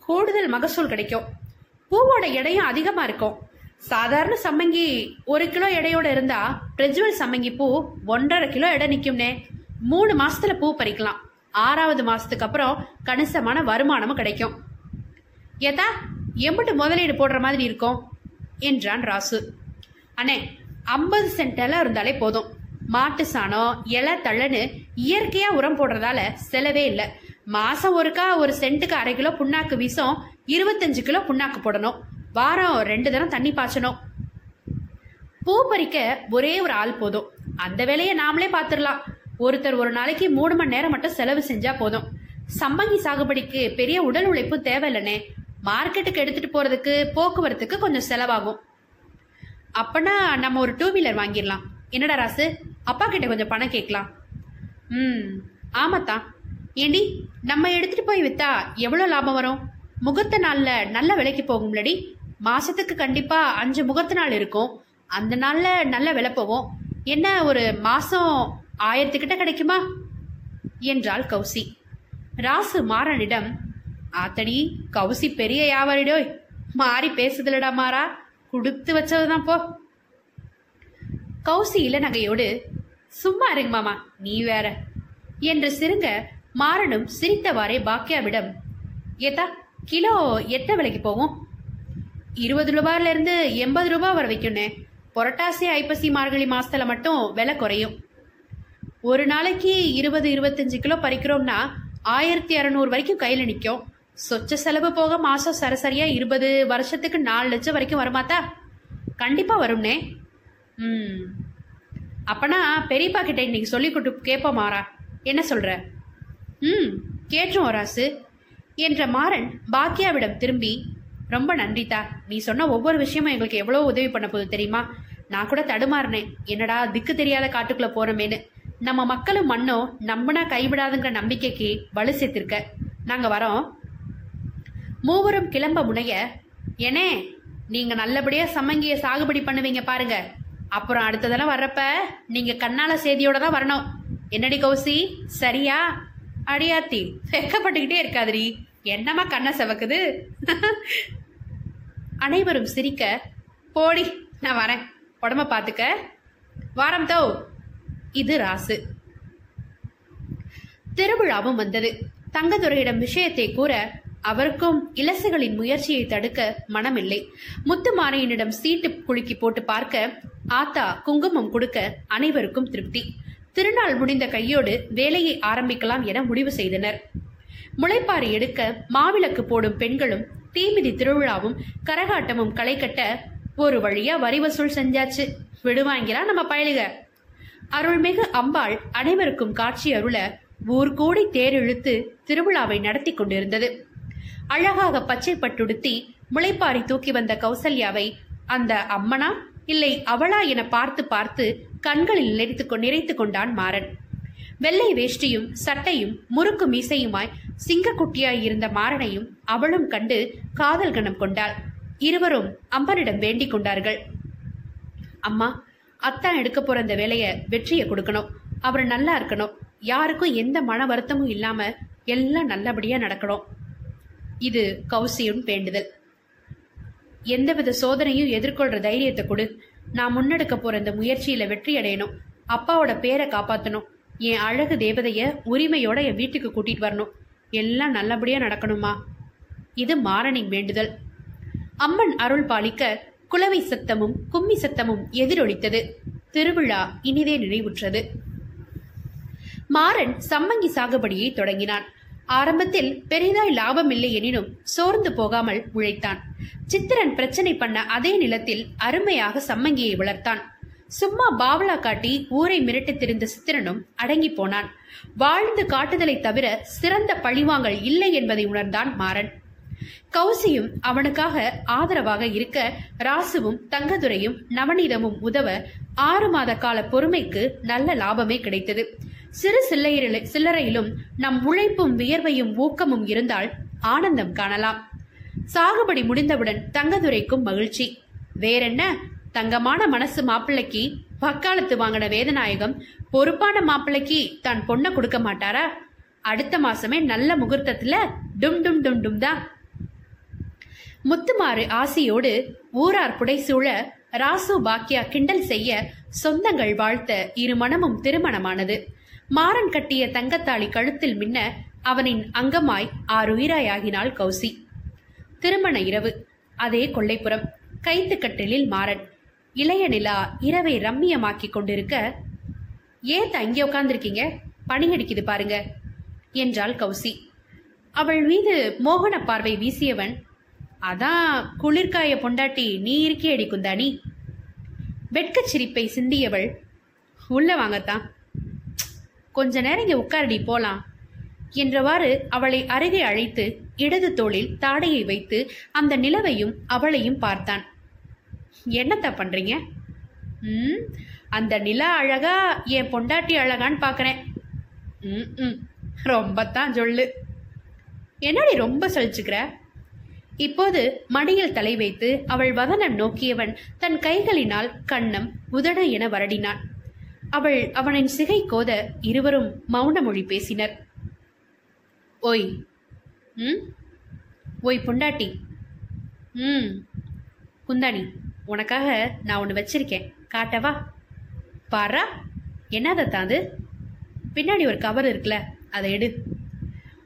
கூடுதல் மகசூல் கிடைக்கும். பூவோட எடையும் அதிகமா இருக்கும். சாதாரண சம்மங்கி ஒரு கிலோ எடையோட இருந்தா பிரஜ்வல் சம்மங்கி பூ ஒன்றரை கிலோ எடை நிற்கும்னே மூணு மாசத்துல பூ பறிக்கலாம். ஆறாவது மாசத்துக்கு அப்புறம் கணிசமான வருமானமும் கிடைக்கும். ஏதா எம்பிட்டு முதலீடு போடுற மாதிரி இருக்கும் என்றான் ராசு. அண்ணே ஐம்பது சென்ட் இருந்தாலே போதும். மாட்டு சாணம் இலை தள்ளன்னு இயற்கையா உரம் போடுறதால செலவே இல்லை. மாசம் ஒருக்கா ஒரு சென்ட்டுக்கு அரை கிலோ புண்ணாக்கு வீசம். இருபத்தஞ்சு கிலோ புண்ணாக்கு போடணும். வாரம் ரெண்டு தினம் தண்ணி பாய்ச்சணும். பூ பறிக்க ஒரே ஒரு ஆள் போதும். அந்த வேலையை நாமளே பார்த்துடலாம். ஒருத்தர் ஒரு நாளைக்கு மூணு மணி நேரம் மட்டும் செலவு செஞ்சா போதும். சம்பங்கி சாகுபடிக்கு பெரிய உடல் உழைப்பு தேவையில்லனே. மார்க்கெட்டுக்கு எடுத்துட்டு போறதுக்கு போக்குவரத்துக்கு கொஞ்சம் செலவாகும். அப்பனா நம்ம ஒரு டூ வீலர் வாங்கிடலாம். என்னடா ராசு? அப்பா கிட்ட கொஞ்சம் பணம் கேட்கலாம். ம் ஆமாத்தான். ஏண்டி நம்ம எடுத்துட்டு போய் வித்தா எவ்வளோ லாபம் வரும்? முகூர்த்த நாளில் நல்ல விலைக்கு போகும்லடி. மாசத்துக்கு கண்டிப்பாக அஞ்சு முகூர்த்த நாள் இருக்கும். அந்த நாளில் நல்ல விலை போகும். என்ன ஒரு மாசம் ஆயிரத்துக்கிட்ட கிடைக்குமா? என்றாள் கௌசி. ராசு மாறனிடம் ஆத்தடி கௌசி பெரிய வியாபாரிடோய் மாறி பேசுதலடா மாறா. கொடுத்து வச்சதுதான் போ. கௌசி இளநகையோடு சும்மா இருங்க மாமா நீ வேற. என்று சிறுங்க மாறனும் சிரித்தவாறே பாக்கியாவிடம் ஏத்தா கிலோ எத்தனை விலைக்கு போகும்? இருபது ரூபாயில இருந்து எண்பது ரூபாய் வர வைக்கும்னே. புரட்டாசி ஐப்பசி மார்கழி மாசத்துல மட்டும் விலை குறையும். ஒரு நாளைக்கு இருபது இருபத்தஞ்சு கிலோ பறிக்கிறோம்னா ஆயிரத்தி இரநூறு வரைக்கும் கையில நிற்கும் சொச்ச செலவு போக மாசம் சராசரியா இருபது வருஷத்துக்கு நாலு லட்சம் வரைக்கும் வருமாத்தா? கண்டிப்பா வரும்னே. ம். அப்பனா பெரியப்பா கிட்ட இன்னைக்கு சொல்லி கொடு கேட்போம் மாறா. என்ன சொல்ற? ம் கேட்டோம் ராசு என்ற மாறன் பாக்கியாவிடம் திரும்பி ரொம்ப நன்றிதா நீ சொன்ன ஒவ்வொரு விஷயமும் எங்களுக்கு எவ்வளோ உதவி பண்ண போகுது தெரியுமா? நான் கூட தடுமாறினேன். என்னடா திக்கு தெரியாத காட்டுக்குள்ள போறோமேன்னு. நம்ம மக்களும் மண்ணும் நம்பினா கைவிடாதுங்கிற நம்பிக்கைக்கு வலு சேர்த்திருக்க. நாங்க வரோம். மூவரும் கிளம்ப முனைய ஏனே நீங்க நல்லபடியா சமங்கிய சாகுபடி பண்ணுவீங்க பாருங்க. அப்புறம் அடுத்த தடவை வர்றப்ப நீங்க கண்ணால செய்தியோட தான் வரணும். என்னடி கௌசி சரியா? அடியாத்தி வெக்கப்பட்டுக்கிட்டே இருக்காதுடி. என்னம்மா கண்ணை செவக்குது? அனைவரும் சிரிக்க போடி நான் வரேன். உடம்ப பார்த்துக்க வாரம் தோ. இது ராசு. திருவிழாவும் வந்தது. தங்கதுரையிடம் விஷயத்தை கூற அவருக்கும் இலசுகளின் முயற்சியை தடுக்க மனமில்லை. முத்துமாரையனிடம் சீட்டு குலுக்கி போட்டு பார்க்க ஆத்தா குங்குமம் கொடுக்க அனைவருக்கும் திருப்தி. திருநாள் முடிந்த கையோடு வேலையை ஆரம்பிக்கலாம் என முடிவு செய்தனர். முளைப்பாரி எடுக்க மாவிளக்கு போடும் பெண்களும் தீமிதி திருவிழாவும் கரகாட்டமும் களை கட்ட ஒரு வழியா வரி வசூல் செஞ்சாச்சு. விடுவாங்கிறா நம்ம பயலுக. அருள்மிகு அம்பாள் அனைவருக்கும் காட்சி அருள ஊர் கூடி தேர் இழுத்து திருவிழாவை நடத்தி கொண்டிருந்தது. அழகாக பச்சை பட்டுடுத்தி முளைப்பாரி தூக்கி வந்த கௌசல்யாவை அந்த அம்மனா? இல்லை அவளா? என பார்த்து பார்த்து கண்களில் நிறைத்து கொ- நிறைத்துக் கொண்டான் மாறன். வெள்ளை வேஷ்டியும் சட்டையும் முறுக்கு மீசையுமாய் சிங்கக்குட்டியாய் இருந்த மாறனையும் அவளும் கண்டு காதல் கணம் கொண்டாள். இருவரும் அம்பனிடம் வேண்டிக் கொண்டார்கள். அம்மா அத்தான் எடுக்க போற அந்த வேலைய வெற்றியை கொடுக்கணும். அவர் நல்லா இருக்கணும். யாருக்கும் எந்த மன வருத்தமும் இல்லாம எல்லாம் நல்லபடியா நடக்கணும். இது கௌசியும் வேண்டுதல். எந்தவித சோதனையும் எதிர்கொள்ற தைரியத்தை கொடு. நான் முன்னெடுக்க போற இந்த முயற்சியில வெற்றி அடையணும் அப்பாவோட பேரை காப்பாத்தணும். என் அழகு தேவதைய உரிமையோட என் வீட்டுக்கு கூட்டிட்டு வரணும். எல்லாம் நல்லபடியா நடக்கணுமா? இது மாறனின் வேண்டுதல். அம்மன் அருள் பாலிக்க குலவை சத்தமும் கும்மி சத்தமும் எதிரொலித்தது. திருவிழா இனிதே நினைவுற்றது. மாறன் சம்மங்கி சாகுபடியை தொடங்கினான். ஆரம்பத்தில் பெரிதாய் லாபம் இல்லை எனினும் சோர்ந்து போகாமல் உழைத்தான். சித்திரன் பிரச்சனை பண்ண அதே நிலத்தில் அருமையாக சம்மங்கியை வளர்த்தான். சும்மா பாவலா காட்டி ஊரை மிரட்டித் திரிந்த சித்திரனும் அடங்கி போனான். வாழ்ந்து காட்டுதலை தவிர சிறந்த பழிவாங்கல் இல்லை என்பதை உணர்ந்தான் மாறன். கௌசியும் அவனுக்காக ஆதரவாக இருக்க ராசுவும் தங்கதுரையும் நவநீதமும் உதவ ஆறு மாத கால பொறுமைக்கு நல்ல லாபமே கிடைத்தது. சிறு சில்லையில சில்லறையிலும் நம் உழைப்பும் வியர்வையும் ஊக்கமும் இருந்தால் ஆனந்தம் காணலாம். சாகுபடி முடிந்தவுடன் தங்கதுரைக்கும் மகிழ்ச்சி. வேறென்ன? தங்கமான மனசு மாப்பிள்ளைக்கு வக்காலத்து வாங்கின வேதநாயகம் பொறுப்பான மாப்பிள்ளைக்கு தான் பொண்ணை கொடுக்க மாட்டாரா? அடுத்த மாசமே நல்ல முகூர்த்தத்துல டும் டும் டும் டும் தான். முத்துமாறு ஆசியோடு ஊரார் புடைசூழ ராசு பாக்கியா கிண்டல் செய்ய சொந்தங்கள் வாழ்த்த இரு மனமும் திருமணமானது. மாறன் கட்டிய தங்கத்தாளி கழுத்தில் மின்ன அவனின் அங்கமாய் ஆறுயிராயாகினாள் கௌசி. திருமண இரவு. அதே கொள்ளைப்புறம் கைத்துக்கட்டிலில் மாறன் இளைய நிலா இரவை ரம்மியமாக்கிக் கொண்டிருக்க ஏன் அங்கே உட்கார்ந்துருக்கீங்க? பனி அடிக்குது பாருங்க என்றாள் கௌசி. அவள் மீது மோகன பார்வை வீசியவன் அதான் குளிர்காய பொண்டாட்டி நீ இருக்கேடி குந்தாணி. வெட்கச் சிரிப்பை சிந்தியவள் உள்ள வாங்கத்தான் கொஞ்ச நேரம் இங்கே உட்காரடி போலாம். என்றவாறு அவளை அருகே அழைத்து இடது தோளில் தாடையை வைத்து அந்த நிலவையும் அவளையும் பார்த்தான். என்னத்த பண்றீங்க? ம் அந்த நிலா அழகா என் பொண்டாட்டி அழகான்னு பார்க்கறேன் ம் ம் ரொம்பத்தான் சொல்லு. என்னடி ரொம்ப சொல்லிச்சுக்கிற இப்போது மடியில் தலை வைத்து அவள் வதனம் நோக்கியவன் தன் கைகளினால் கண்ணம் உதட என வருடினான். அவள் அவனின் சிகை கோத இருவரும் மௌன மொழி பேசினர். ஓய் ம்? ஓய் பொண்டாட்டி. ம். குந்தாணி உனக்காக நான் ஒன்று வச்சிருக்கேன். காட்டவா பாரா என்னதை தாது பின்னாடி ஒரு கவர் இருக்குல்ல அதை எடு.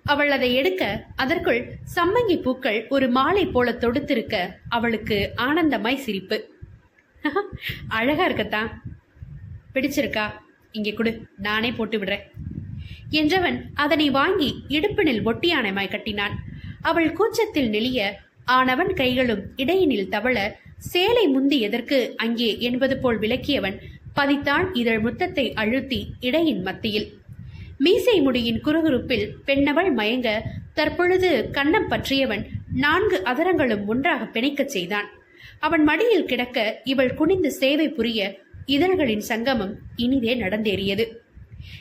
அவள் அதை எடுக்க அதற்குள் சம்மங்கி பூக்கள் ஒரு மாலை போல தொடுத்திருக்க அவளுக்கு ஆனந்தமாய் சிரிப்பு. அழகா இருக்கத்தான். பிடிச்சிருக்கா? இங்கே கொடு நானே போட்டு விடுறேன். என்றவன் அதனை வாங்கி இடுப்பினில் ஒட்டியானமாய் கட்டினான். அவள் கூச்சத்தில் நெளிய ஆனவன் கைகளும் இடையினில் தவள சேலை முந்தி எதற்கு அங்கே என்பது போல் விளக்கியவன் பதித்தான் இதழ் முத்தத்தை அழுத்தி இடையின் மத்தியில். மீசை முடியின் குறுகுறுப்பில் பெண்ணவள் மயங்க தற்பொழுது கன்னம் பற்றியவன் நான்கு அதரங்களும் ஒன்றாக பிணைக்கச் செய்தான். அவன் மடியில் கிடக்க இவள் குனிந்து சேவை புரிய இதழ்களின் சங்கமம் இனிதே நடந்தேறியது.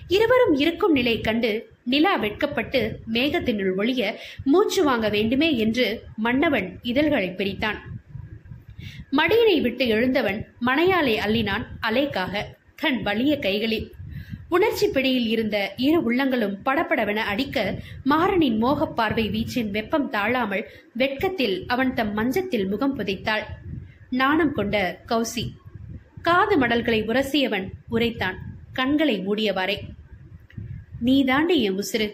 இருவரும் இருக்கும் நிலை கண்டு நிலா வெட்கப்பட்டு மேகத்தினுள் ஒளிய மூச்சு வாங்க வேண்டுமே என்று மன்னவன் இதழ்களை பிரித்தான். மடியினை விட்டு எழுந்தவன் மணையாலை அள்ளினான் அலைக்காக தன் வலிய கைகளில். உணர்ச்சி பிடியில் இருந்த இரு உள்ளங்களும் படபடவென அடிக்க மாறனின் மோகப் பார்வை வீச்சின் வெப்பம் தாழாமல் வெட்கத்தில் அவன் தம் மஞ்சத்தில் முகம் புதைத்தாள். நாணம் கொண்ட கௌசி காது மடல்களை உரசியவன் உரைத்தான். கண்களை மூடியவாறே. நீதாண்டி என் உசுறு.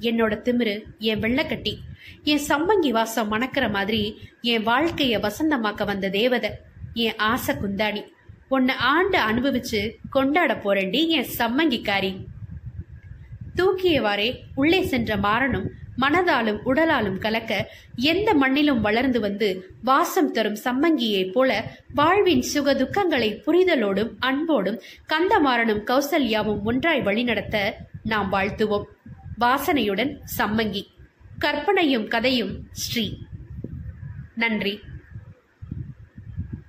என்னோட திமிரு என் வெள்ளக்கட்டி. என் சம்மங்கி வாசம் மணக்கிற மாதிரி என் வாழ்க்கைய வசந்தமாக்க வந்த தேவதை. என் ஆசை குந்தாணி. உன்னை ஆண்டு அனுபவிச்சு கொண்டாட போறேண்டி என் சம்மங்கிக்காரி தூக்கியவாறே உள்ளே சென்ற மாறனும் மனதாலும் உடலாலும் கலக்க எந்த மண்ணிலும் வளர்ந்து வந்து வாசம் தரும் சம்மங்கியைப் போல வாழ்வின் சுக துக்கங்களை புரிதலோடும் அன்போடும் கந்தமாறனும் கௌசல்யாவும் ஒன்றாய் வழிநடத்த நாம் வாழ்த்துவோம். வாசனையுடன் சம்மங்கி. கற்பனையும் கதையும் ஸ்ரீ. நன்றி.